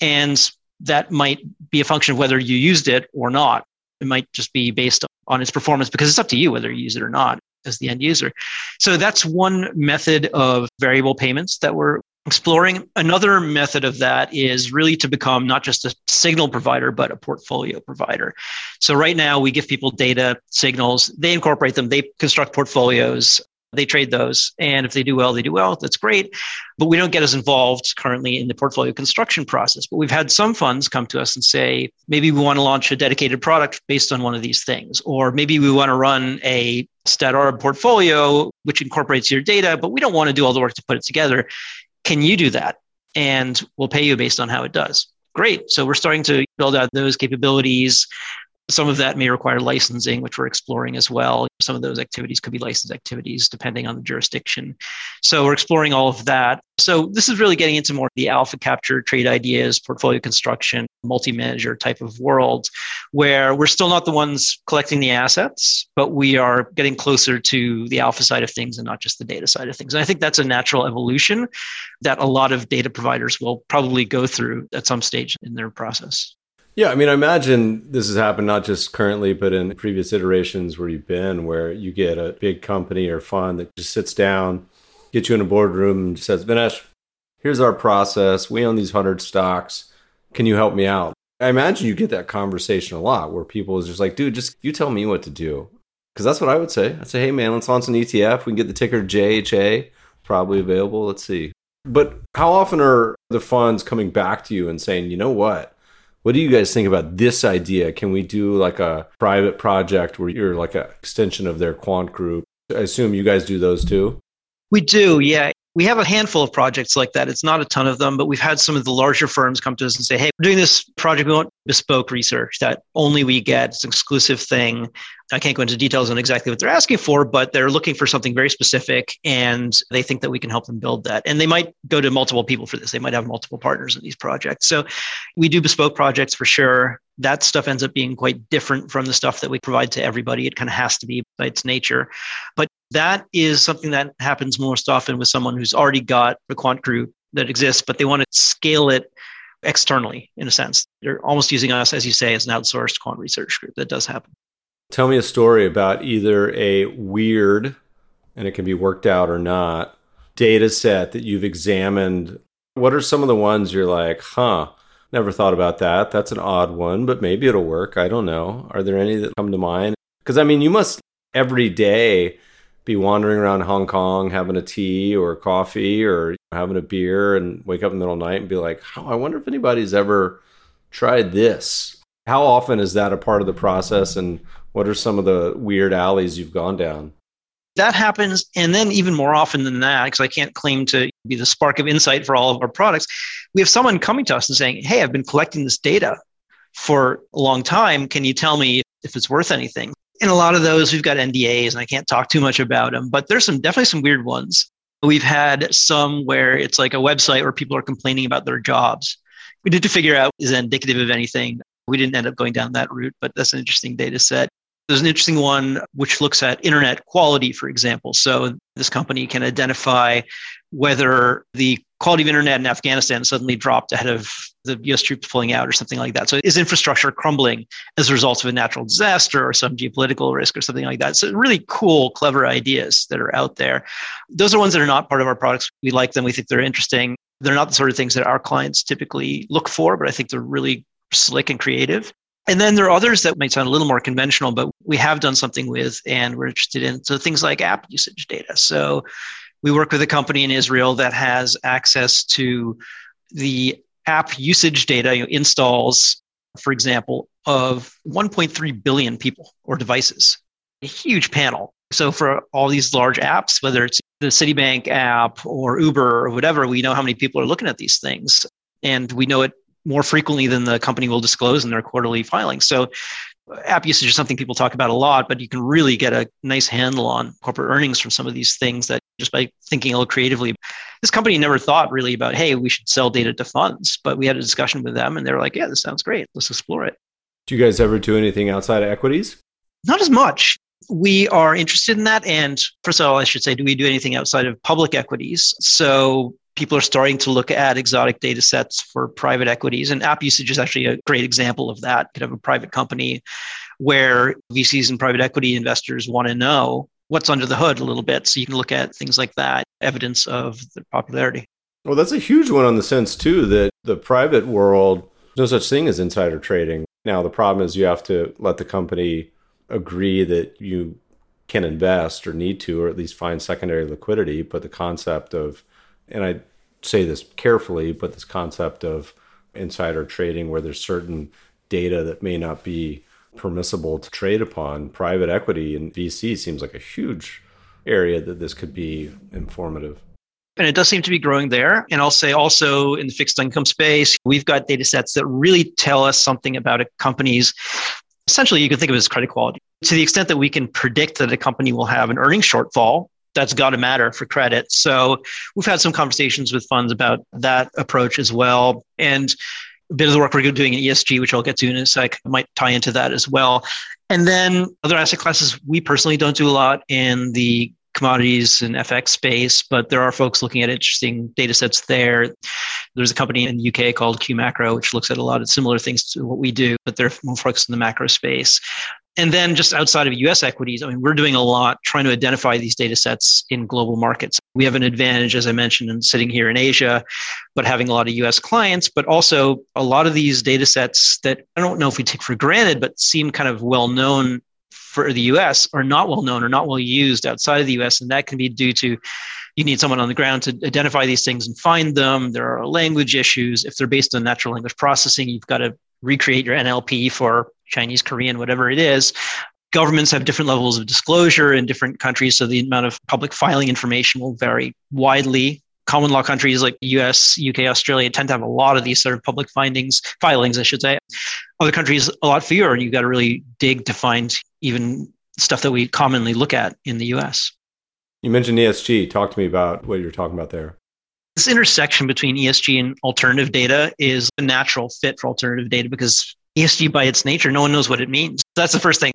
And that might be a function of whether you used it or not. It might just be based on its performance because it's up to you whether you use it or not as the end user. So that's one method of variable payments that we're exploring. Another method of that is really to become not just a signal provider, but a portfolio provider. So right now we give people data signals, they incorporate them, they construct portfolios they trade those. And if they do well, they do well. That's great. But we don't get as involved currently in the portfolio construction process. But we've had some funds come to us and say, maybe we want to launch a dedicated product based on one of these things. Or maybe we want to run a StatArb portfolio, which incorporates your data, but we don't want to do all the work to put it together. Can you do that? And we'll pay you based on how it does. Great. So we're starting to build out those capabilities. Some of that may require licensing, which we're exploring as well. Some of those activities could be licensed activities depending on the jurisdiction. So we're exploring all of that. So this is really getting into more the alpha capture, trade ideas, portfolio construction, multi-manager type of world where we're still not the ones collecting the assets, but we are getting closer to the alpha side of things and not just the data side of things. And I think that's a natural evolution that a lot of data providers will probably go through at some stage in their process. Yeah, I mean, I imagine this has happened not just currently, but in previous iterations where you've been, where you get a big company or fund that just sits down, gets you in a boardroom, and says, Vinesh, here's our process. We own these 100 stocks. Can you help me out? I imagine you get that conversation a lot where people is just like, dude, just you tell me what to do. Because that's what I would say. I'd say, hey, man, let's launch an ETF. We can get the ticker JHA, probably available. Let's see. But how often are the funds coming back to you and saying, you know what? What do you guys think about this idea? Can we do like a private project where you're like an extension of their quant group? I assume you guys do those too. We do, yeah. We have a handful of projects like that. It's not a ton of them, but we've had some of the larger firms come to us and say, hey, we're doing this project. We want bespoke research that only we get. It's an exclusive thing. I can't go into details on exactly what they're asking for, but they're looking for something very specific and they think that we can help them build that. And they might go to multiple people for this. They might have multiple partners in these projects. So we do bespoke projects for sure. That stuff ends up being quite different from the stuff that we provide to everybody. It kind of has to be by its nature. But that is something that happens most often with someone who's already got a quant group that exists, but they want to scale it externally in a sense. They're almost using us, as you say, as an outsourced quant research group. That does happen. Tell me a story about either a weird, and it can be worked out or not, data set that you've examined. What are some of the ones you're like, huh, never thought about that? That's an odd one, but maybe it'll work. I don't know. Are there any that come to mind? Because I mean, you must every day be wandering around Hong Kong having a tea or coffee or having a beer and wake up in the middle of the night and be like, oh, I wonder if anybody's ever tried this. How often is that a part of the process and what are some of the weird alleys you've gone down? That happens. And then, even more often than that, because I can't claim to be the spark of insight for all of our products, we have someone coming to us and saying, Hey, I've been collecting this data for a long time. Can you tell me if it's worth anything? In a lot of those, we've got NDAs and I can't talk too much about them, but there's some definitely some weird ones. We've had some where it's like a website where people are complaining about their jobs. We need to figure out is that indicative of anything. We didn't end up going down that route, but that's an interesting data set. There's an interesting one which looks at internet quality, for example. So this company can identify whether the quality of internet in Afghanistan suddenly dropped ahead of the US troops pulling out or something like that. So is infrastructure crumbling as a result of a natural disaster or some geopolitical risk or something like that? So really cool, clever ideas that are out there. Those are ones that are not part of our products. We like them. We think they're interesting. They're not the sort of things that our clients typically look for, but I think they're really slick and creative. And then there are others that might sound a little more conventional, but we have done something with and we're interested in. So things like app usage data. So we work with a company in Israel that has access to the app usage data, you know, installs, for example, of 1.3 billion people or devices, a huge panel. So for all these large apps, whether it's the Citibank app or Uber or whatever, we know how many people are looking at these things. And we know it more frequently than the company will disclose in their quarterly filings. So app usage is something people talk about a lot, but you can really get a nice handle on corporate earnings from some of these things that just by thinking a little creatively. This company never thought really about, hey, we should sell data to funds, but we had a discussion with them and they were like, yeah, this sounds great. Let's explore it. Do you guys ever do anything outside of equities? Not as much. We are interested in that. And first of all, I should say, do we do anything outside of public equities? So people are starting to look at exotic data sets for private equities. And app usage is actually a great example of that. You could have a private company where VCs and private equity investors want to know what's under the hood a little bit. So you can look at things like that, evidence of the popularity. Well, that's a huge one on the sense, too, that the private world, no such thing as insider trading. Now, the problem is you have to let the company agree that you can invest or need to, or at least find secondary liquidity. But the concept of and I say this carefully, but this concept of insider trading where there's certain data that may not be permissible to trade upon, private equity and VC seems like a huge area that this could be informative. And it does seem to be growing there. And I'll say also in the fixed income space, we've got data sets that really tell us something about a company's essentially you can think of it as credit quality. To the extent that we can predict that a company will have an earnings shortfall, that's got to matter for credit. So we've had some conversations with funds about that approach as well. And a bit of the work we're doing in ESG, which I'll get to in a sec, might tie into that as well. And then other asset classes, we personally don't do a lot in the commodities and FX space, but there are folks looking at interesting data sets there. There's a company in the UK called Q Macro, which looks at a lot of similar things to what we do, but they're more focused in the macro space. And then just outside of US equities, I mean, we're doing a lot trying to identify these data sets in global markets. We have an advantage, as I mentioned, in sitting here in Asia, but having a lot of US clients, but also a lot of these data sets that I don't know if we take for granted, but seem kind of well known for the US are not well known or not well used outside of the US. And that can be due to you need someone on the ground to identify these things and find them. There are language issues. If they're based on natural language processing, you've got to recreate your NLP for Chinese, Korean, whatever it is. Governments have different levels of disclosure in different countries, so the amount of public filing information will vary widely. Common law countries like US, UK, Australia tend to have a lot of these sort of public findings, filings, I should say. Other countries, a lot fewer, and you've got to really dig to find even stuff that we commonly look at in the US. You mentioned ESG. Talk to me about what you're talking about there. This intersection between ESG and alternative data is a natural fit for alternative data because ESG by its nature, no one knows what it means. That's the first thing.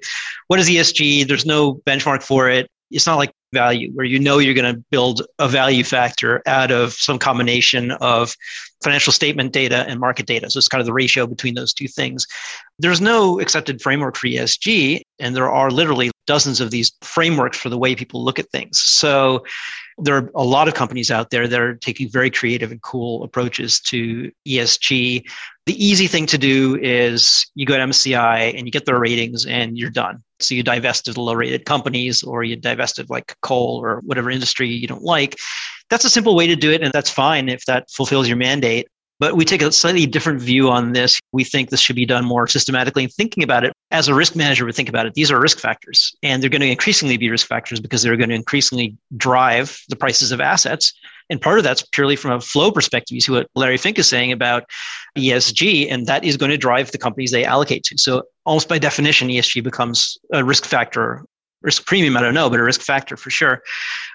What is ESG? There's no benchmark for it. It's not like value where you know you're going to build a value factor out of some combination of financial statement data and market data. So it's kind of the ratio between those two things. There's no accepted framework for ESG, and there are literally dozens of these frameworks for the way people look at things. So there are a lot of companies out there that are taking very creative and cool approaches to ESG. The easy thing to do is you go to MSCI and you get their ratings and you're done. So you divest of the low rated companies or you divest of like coal or whatever industry you don't like. That's a simple way to do it. And that's fine if that fulfills your mandate. But we take a slightly different view on this. We think this should be done more systematically and thinking about it as a risk manager would think about it. These are risk factors, and they're going to increasingly be risk factors because they're going to increasingly drive the prices of assets. And part of that's purely from a flow perspective. You see what Larry Fink is saying about ESG, and that is going to drive the companies they allocate to. So almost by definition, ESG becomes a risk factor risk premium, I don't know, but a risk factor for sure.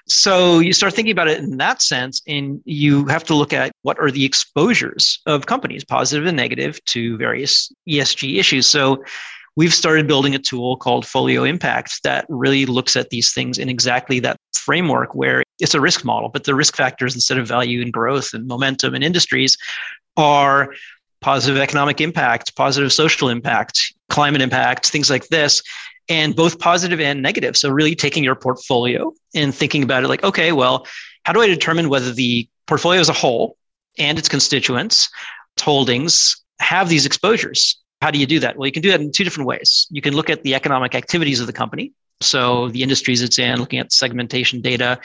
So you start thinking about it in that sense, and you have to look at what are the exposures of companies, positive and negative, to various ESG issues. So we've started building a tool called Folio Impact that really looks at these things in exactly that framework where it's a risk model, but the risk factors instead of value and growth and momentum and industries are positive economic impact, positive social impact, climate impact, things like this and both positive and negative. So, really taking your portfolio and thinking about it like, okay, well, how do I determine whether the portfolio as a whole and its constituents, its holdings, have these exposures? How do you do that? Well, you can do that in two different ways. You can look at the economic activities of the company. So, the industries it's in, looking at segmentation data,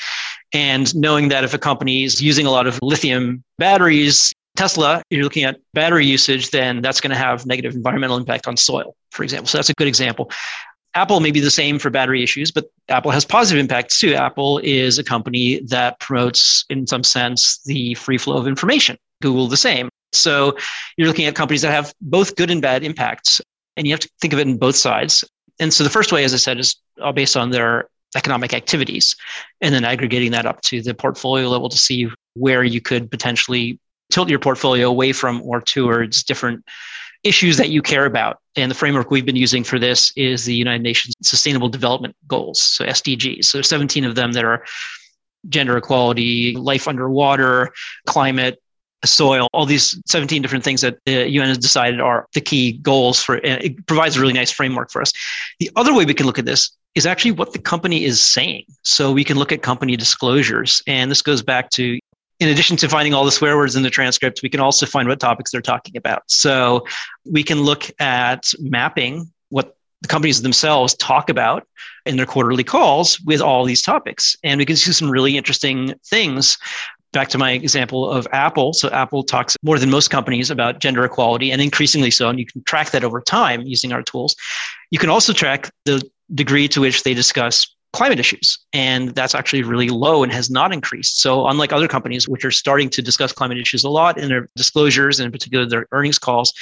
and knowing that if a company is using a lot of lithium batteries, Tesla, you're looking at battery usage, then that's going to have negative environmental impact on soil, for example. So that's a good example. Apple may be the same for battery issues, but Apple has positive impacts too. Apple is a company that promotes, in some sense, the free flow of information. Google, the same. So you're looking at companies that have both good and bad impacts, and you have to think of it in both sides. And so the first way, as I said, is all based on their economic activities, and then aggregating that up to the portfolio level to see where you could potentially tilt your portfolio away from or towards different issues that you care about. And the framework we've been using for this is the United Nations Sustainable Development Goals, so SDGs. So 17 of them that are gender equality, life underwater, climate, soil, all these 17 different things that the UN has decided are the key goals for it provides a really nice framework for us. The other way we can look at this is actually what the company is saying. So we can look at company disclosures. And this goes back to in addition to finding all the swear words in the transcripts, we can also find what topics they're talking about. So we can look at mapping what the companies themselves talk about in their quarterly calls with all these topics. And we can see some really interesting things. Back to my example of Apple. So, Apple talks more than most companies about gender equality and increasingly so. And you can track that over time using our tools. You can also track the degree to which they discuss climate issues. And that's actually really low and has not increased. So, unlike other companies, which are starting to discuss climate issues a lot in their disclosures and in particular their earnings calls,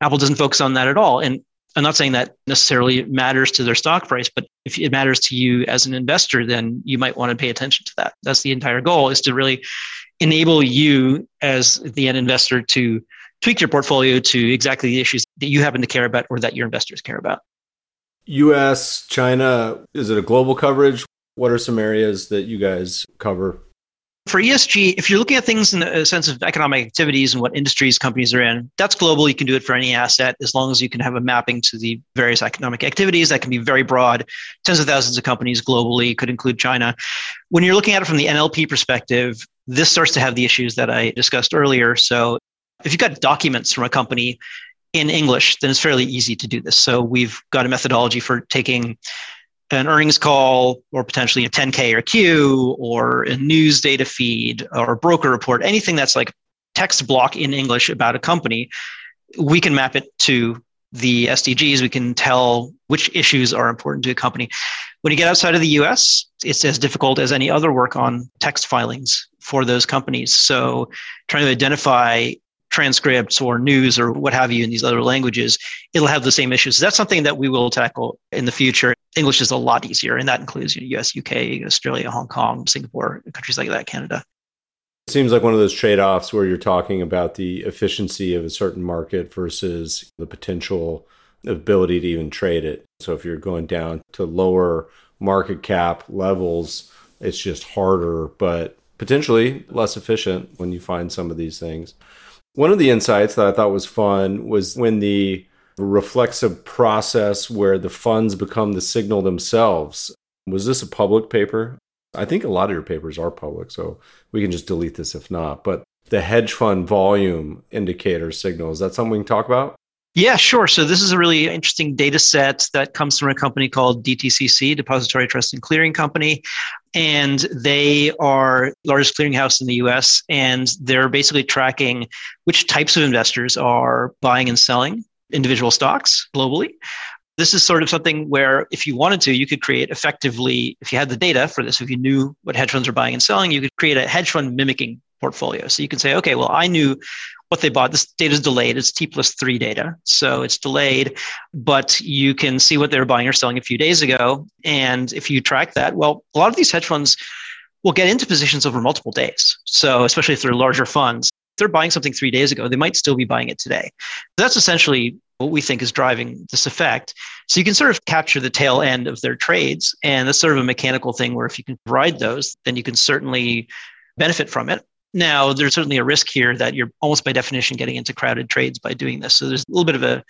Apple doesn't focus on that at all. And I'm not saying that necessarily matters to their stock price, but if it matters to you as an investor, then you might want to pay attention to that. That's the entire goal is to really enable you as the end investor to tweak your portfolio to exactly the issues that you happen to care about or that your investors care about. US, China, is it a global coverage? What are some areas that you guys cover? For ESG, if you're looking at things in a sense of economic activities and what industries companies are in, that's global. You can do it for any asset as long as you can have a mapping to the various economic activities. That can be very broad. Tens of thousands of companies globally could include China. When you're looking at it from the NLP perspective, this starts to have the issues that I discussed earlier. So if you've got documents from a company in English, then it's fairly easy to do this. So we've got a methodology for taking an earnings call or potentially a 10K or Q or a news data feed or a broker report, anything that's like text block in English about a company, we can map it to the SDGs. We can tell which issues are important to a company. When you get outside of the US, it's as difficult as any other work on text filings for those companies. So trying to identify transcripts or news or what have you in these other languages, it'll have the same issues. That's something that we will tackle in the future. English is a lot easier, and that includes you know, US, UK, Australia, Hong Kong, Singapore, countries like that, Canada. It seems like one of those trade offs where you're talking about the efficiency of a certain market versus the potential ability to even trade it. So if you're going down to lower market cap levels, it's just harder, but potentially less efficient when you find some of these things. One of the insights that I thought was fun was when the reflexive process where the funds become the signal themselves. Was this a public paper? I think a lot of your papers are public, so we can just delete this if not. But the hedge fund volume indicator signal, is that something we can talk about? Yeah, sure. So this is a really interesting data set that comes from a company called DTCC, Depository Trust and Clearing Company. And they are largest clearinghouse in the US. And they're basically tracking which types of investors are buying and selling individual stocks globally. This is sort of something where if you wanted to, you could create effectively, if you had the data for this, if you knew what hedge funds are buying and selling, you could create a hedge fund mimicking portfolio. So you can say, okay, well, I knew what they bought. This data is delayed. It's T plus three data. So it's delayed, but you can see what they were buying or selling a few days ago. And if you track that, well, a lot of these hedge funds will get into positions over multiple days. So especially if they're larger funds, if they're buying something three days ago, they might still be buying it today. That's essentially what we think is driving this effect. So you can sort of capture the tail end of their trades. And that's sort of a mechanical thing where if you can ride those, then you can certainly benefit from it. Now, there's certainly a risk here that you're almost by definition getting into crowded trades by doing this. So there's a little bit of a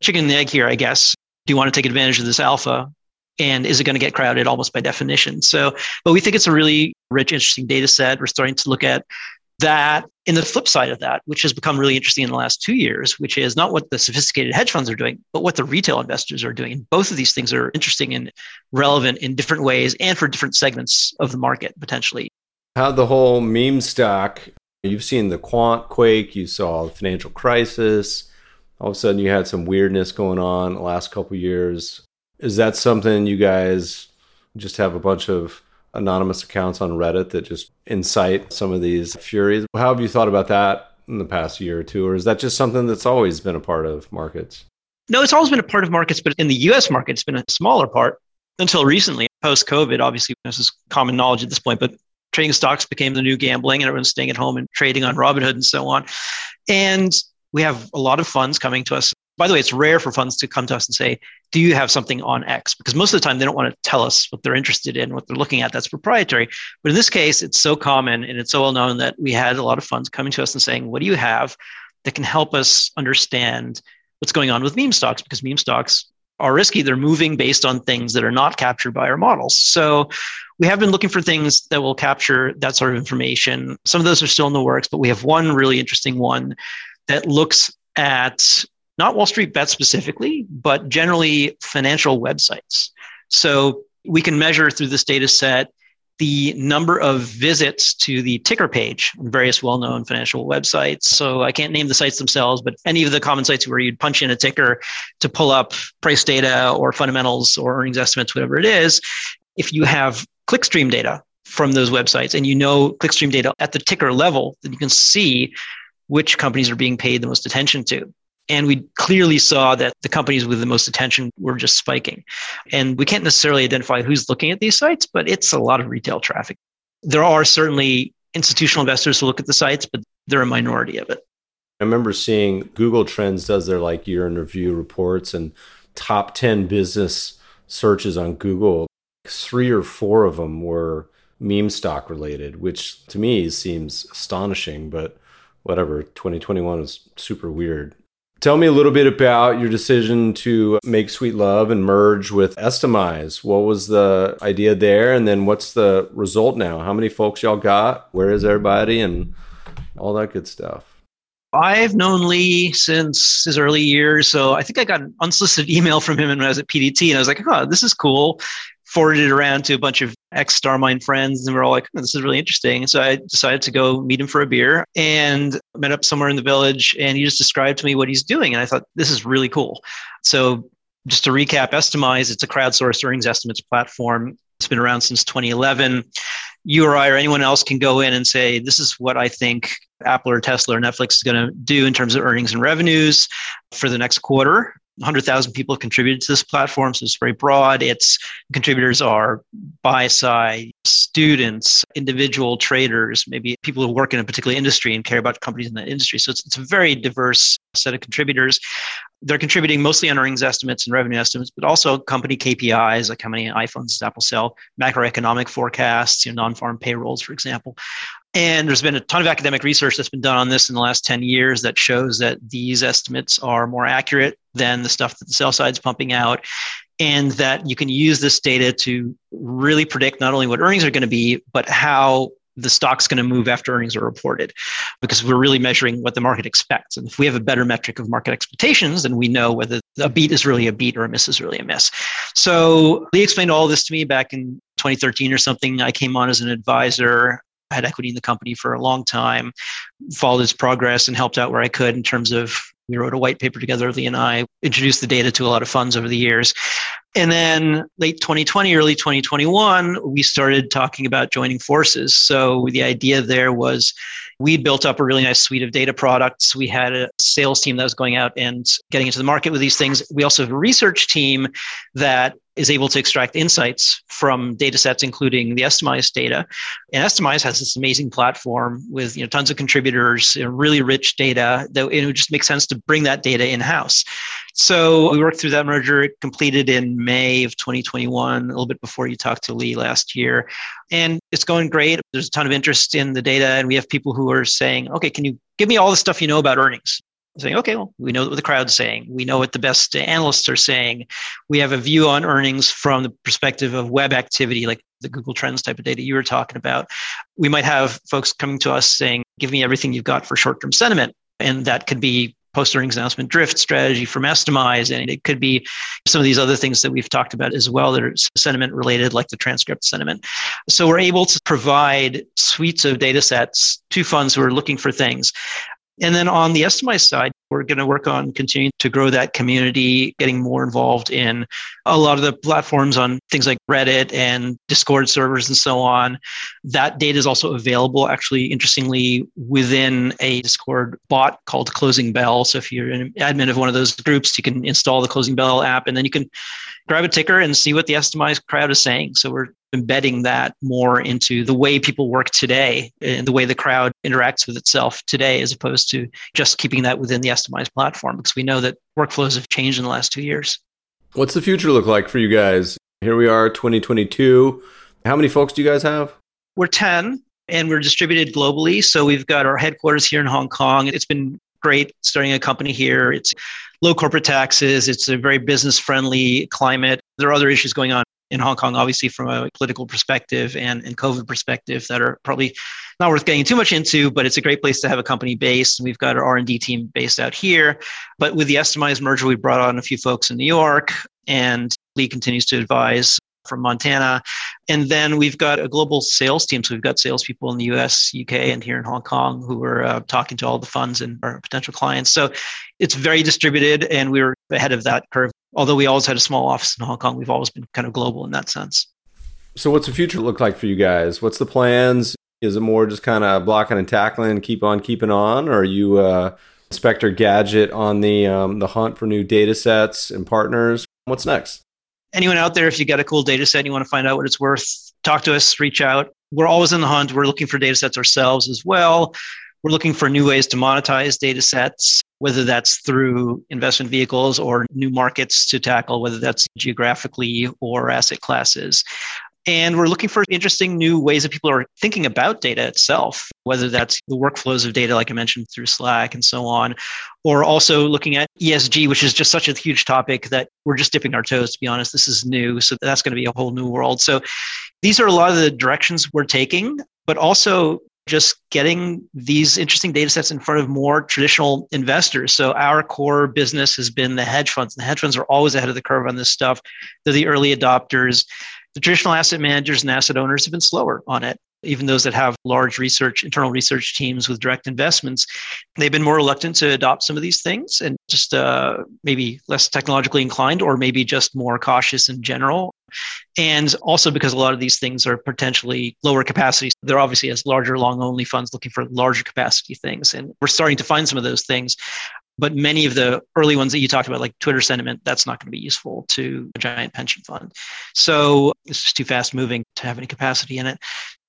chicken and egg here, I guess. Do you want to take advantage of this alpha? And is it going to get crowded almost by definition? So, but we think it's a really rich, interesting data set. We're starting to look at that in the flip side of that, which has become really interesting in the last two years, which is not what the sophisticated hedge funds are doing, but what the retail investors are doing. And both of these things are interesting and relevant in different ways and for different segments of the market potentially. How the whole meme stock, you've seen the quant quake, you saw the financial crisis. All of a sudden, you had some weirdness going on the last couple years. Is that something you guys just have a bunch of anonymous accounts on Reddit that just incite some of these furies? How have you thought about that in the past year or two? Or is that just something that's always been a part of markets? No, it's always been a part of markets, but in the US market, it's been a smaller part until recently. Post COVID, obviously, this is common knowledge at this point, but trading stocks became the new gambling and everyone's staying at home and trading on Robinhood and so on. And we have a lot of funds coming to us. By the way, it's rare for funds to come to us and say, Do you have something on X? Because most of the time they don't want to tell us what they're interested in, what they're looking at. That's proprietary. But in this case, it's so common and it's so well known that we had a lot of funds coming to us and saying, What do you have that can help us understand what's going on with meme stocks? Because meme stocks are risky. They're moving based on things that are not captured by our models. So we have been looking for things that will capture that sort of information. Some of those are still in the works, but we have one really interesting one that looks at not Wall Street bets specifically, but generally financial websites. So we can measure through this data set the number of visits to the ticker page on various well-known financial websites. So I can't name the sites themselves, but any of the common sites where you'd punch in a ticker to pull up price data or fundamentals or earnings estimates, whatever it is. If you have clickstream data from those websites and you know clickstream data at the ticker level, then you can see which companies are being paid the most attention to. And we clearly saw that the companies with the most attention were just spiking. And we can't necessarily identify who's looking at these sites, but it's a lot of retail traffic. There are certainly institutional investors who look at the sites, but they're a minority of it. I remember seeing Google Trends does their like year in review reports and top 10 business searches on Google. Three or four of them were meme stock related, which to me seems astonishing, but whatever. 2021 is super weird. Tell me a little bit about your decision to make Sweet Love and merge with Estimize. What was the idea there? And then what's the result now? How many folks y'all got? Where is everybody? And all that good stuff. I've known Leigh since his early years. So I think I got an unsolicited email from him when I was at PDT. And I was like, oh, this is cool forwarded it around to a bunch of ex StarMine friends, and we're all like, oh, "This is really interesting." So I decided to go meet him for a beer, and met up somewhere in the village. And he just described to me what he's doing, and I thought this is really cool. So just to recap, Estimize, it's a crowdsourced earnings estimates platform. It's been around since 2011. You or I or anyone else can go in and say, this is what I think Apple or Tesla or Netflix is going to do in terms of earnings and revenues for the next quarter. 100,000 people have contributed to this platform, so it's very broad. Its contributors are buy side, students, individual traders, maybe people who work in a particular industry and care about companies in that industry. So it's, it's a very diverse set of contributors. They're contributing mostly on earnings estimates and revenue estimates, but also company KPIs like how many iPhones does Apple sell, macroeconomic forecasts, you know, non-farm payrolls, for example. And there's been a ton of academic research that's been done on this in the last 10 years that shows that these estimates are more accurate than the stuff that the sell side's pumping out. And that you can use this data to really predict not only what earnings are going to be, but how the stock's going to move after earnings are reported because we're really measuring what the market expects. And if we have a better metric of market expectations, then we know whether a beat is really a beat or a miss is really a miss. So Leigh explained all this to me back in 2013 or something. I came on as an advisor. Had equity in the company for a long time, followed its progress and helped out where I could in terms of we wrote a white paper together, Leigh and I introduced the data to a lot of funds over the years. And then late 2020, early 2021, we started talking about joining forces. So the idea there was we built up a really nice suite of data products. We had a sales team that was going out and getting into the market with these things. We also have a research team that is able to extract insights from data sets, including the Estimize data. And Estimize has this amazing platform with you know, tons of contributors, you know, really rich data that it would just make sense to bring that data in house. So we worked through that merger. It completed in May of 2021, a little bit before you talked to Leigh last year. And it's going great. There's a ton of interest in the data. And we have people who are saying, okay, can you give me all the stuff you know about earnings? Saying, okay, well, we know what the crowd's saying. We know what the best analysts are saying. We have a view on earnings from the perspective of web activity, like the Google Trends type of data you were talking about. We might have folks coming to us saying, give me everything you've got for short term sentiment. And that could be post earnings announcement drift strategy from Estimize. And it could be some of these other things that we've talked about as well that are sentiment related, like the transcript sentiment. So we're able to provide suites of data sets to funds who are looking for things. And then on the Estimize side, we're going to work on continuing to grow that community, getting more involved in a lot of the platforms on things like Reddit and Discord servers and so on. That data is also available, actually, interestingly, within a Discord bot called Closing Bell. So if you're an admin of one of those groups, you can install the Closing Bell app and then you can grab a ticker and see what the Estimize crowd is saying. So we're embedding that more into the way people work today and the way the crowd interacts with itself today, as opposed to just keeping that within the Estimize platform, because we know that workflows have changed in the last two years. What's the future look like for you guys? Here we are, 2022. How many folks do you guys have? We're 10 and we're distributed globally. So we've got our headquarters here in Hong Kong. It's been great starting a company here. It's low corporate taxes. It's a very business friendly climate. There are other issues going on in Hong Kong, obviously from a political perspective and, and COVID perspective that are probably not worth getting too much into, but it's a great place to have a company based. We've got our R&D team based out here. But with the Estimize merger, we brought on a few folks in New York and Leigh continues to advise from Montana. And then we've got a global sales team. So we've got salespeople in the US, UK, and here in Hong Kong who are uh, talking to all the funds and our potential clients. So it's very distributed and we are ahead of that curve although we always had a small office in Hong Kong, we've always been kind of global in that sense. So, what's the future look like for you guys? What's the plans? Is it more just kind of blocking and tackling, keep on keeping on, or are you uh, Inspector Gadget on the um, the hunt for new data sets and partners? What's next? Anyone out there, if you got a cool data set and you want to find out what it's worth, talk to us, reach out. We're always in the hunt. We're looking for data sets ourselves as well. We're looking for new ways to monetize data sets whether that's through investment vehicles or new markets to tackle, whether that's geographically or asset classes. And we're looking for interesting new ways that people are thinking about data itself, whether that's the workflows of data, like I mentioned through Slack and so on, or also looking at ESG, which is just such a huge topic that we're just dipping our toes, to be honest. This is new. So that's going to be a whole new world. So these are a lot of the directions we're taking, but also just getting these interesting data sets in front of more traditional investors. So our core business has been the hedge funds. The hedge funds are always ahead of the curve on this stuff. They're the early adopters. The traditional asset managers and asset owners have been slower on it. Even those that have large research, internal research teams with direct investments, they've been more reluctant to adopt some of these things and just uh, maybe less technologically inclined or maybe just more cautious in general. And also because a lot of these things are potentially lower capacity. They're obviously as larger long only funds looking for larger capacity things. And we're starting to find some of those things. But many of the early ones that you talked about, like Twitter sentiment, that's not going to be useful to a giant pension fund. So it's just too fast moving to have any capacity in it.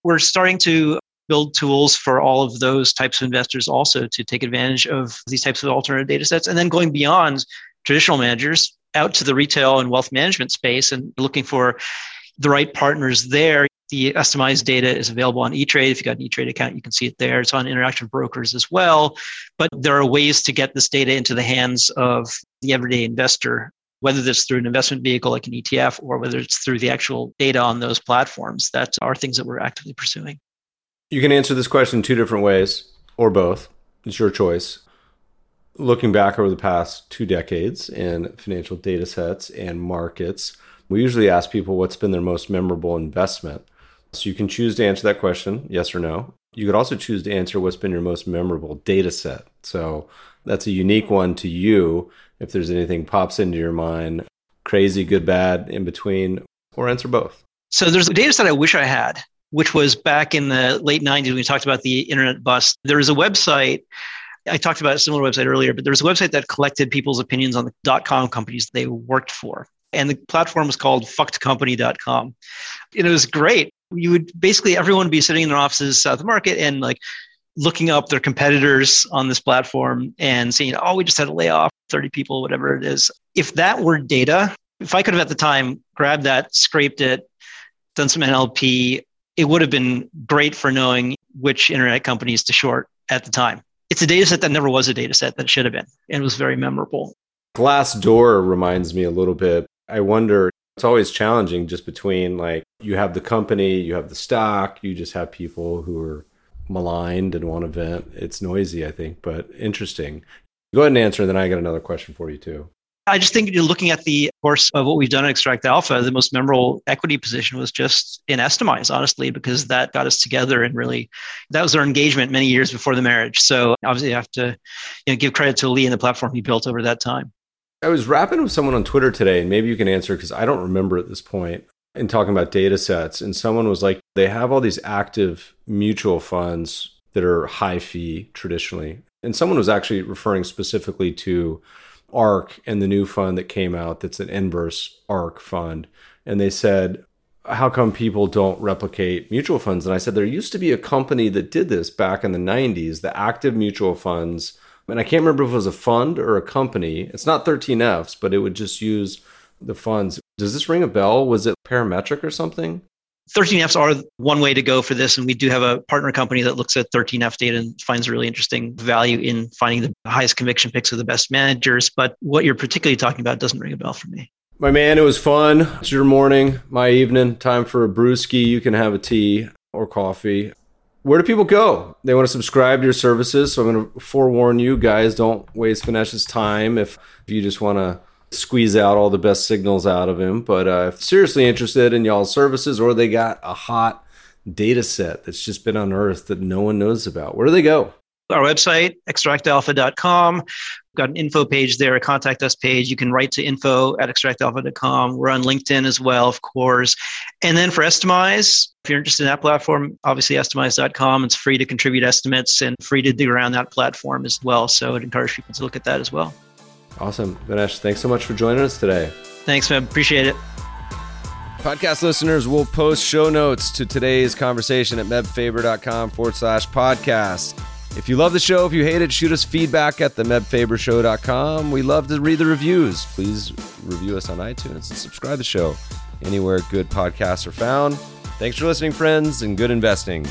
We're starting to build tools for all of those types of investors also to take advantage of these types of alternative data sets. And then going beyond traditional managers, out to the retail and wealth management space and looking for the right partners there. The Estimize data is available on E-Trade. If you've got an E-Trade account, you can see it there. It's on Interactive Brokers as well. But there are ways to get this data into the hands of the everyday investor, whether that's through an investment vehicle like an ETF or whether it's through the actual data on those platforms. That are things that we're actively pursuing. You can answer this question two different ways or both. It's your choice. Looking back over the past two decades in financial data sets and markets, we usually ask people what's been their most memorable investment. So you can choose to answer that question, yes or no. You could also choose to answer what's been your most memorable data set. So that's a unique one to you. If there's anything pops into your mind, crazy, good, bad, in between, or answer both. So there's a data set I wish I had, which was back in the late 90s when we talked about the internet bust. There was a website. I talked about a similar website earlier, but there was a website that collected people's opinions on the dot com companies they worked for. And the platform was called fuckedcompany.com. And it was great. You would basically, everyone would be sitting in their offices south of the market and like looking up their competitors on this platform and saying, oh, we just had a layoff, 30 people, whatever it is. If that were data, if I could have at the time grabbed that, scraped it, done some NLP, it would have been great for knowing which internet companies to short at the time. It's a data set that never was a data set that it should have been. And it was very memorable. Glassdoor reminds me a little bit. I wonder, it's always challenging just between like you have the company, you have the stock, you just have people who are maligned in one event. It's noisy, I think, but interesting. Go ahead and answer, and then I got another question for you too. I just think you're looking at the course of what we've done at ExtractAlpha, the most memorable equity position was just in Estimize, honestly, because that got us together and really that was our engagement many years before the marriage. So obviously, you have to you know, give credit to Leigh and the platform he built over that time. I was rapping with someone on Twitter today, and maybe you can answer because I don't remember at this point in talking about data sets. And someone was like, they have all these active mutual funds that are high fee traditionally. And someone was actually referring specifically to ARK and the new fund that came out that's an inverse ARK fund. And they said, how come people don't replicate mutual funds? And I said, there used to be a company that did this back in the 90s, the active mutual funds. And I can't remember if it was a fund or a company. It's not 13Fs, but it would just use the funds. Does this ring a bell? Was it parametric or something? 13Fs are one way to go for this. And we do have a partner company that looks at 13F data and finds really interesting value in finding the highest conviction picks of the best managers. But what you're particularly talking about doesn't ring a bell for me. My man, it was fun. It's your morning, my evening. Time for a brewski. You can have a tea or coffee. Where do people go? They want to subscribe to your services. So I'm going to forewarn you guys don't waste Vinesh's time if you just want to squeeze out all the best signals out of him. But uh, if seriously interested in y'all's services or they got a hot data set that's just been unearthed that no one knows about, where do they go? Our website, extractalpha.com. We've got an info page there, a contact us page. You can write to info at extractalpha.com. We're on LinkedIn as well, of course. And then for Estimize, if you're interested in that platform, obviously estimize.com. It's free to contribute estimates and free to dig around that platform as well. So I'd encourage people to look at that as well. Awesome. Vinesh, thanks so much for joining us today. Thanks, man. Appreciate it. Podcast listeners will post show notes to today's conversation at mebfaber.com forward slash podcast. If you love the show, if you hate it, shoot us feedback at the mebfabershow.com. We love to read the reviews. Please review us on iTunes and subscribe to the show anywhere good podcasts are found. Thanks for listening, friends, and good investing.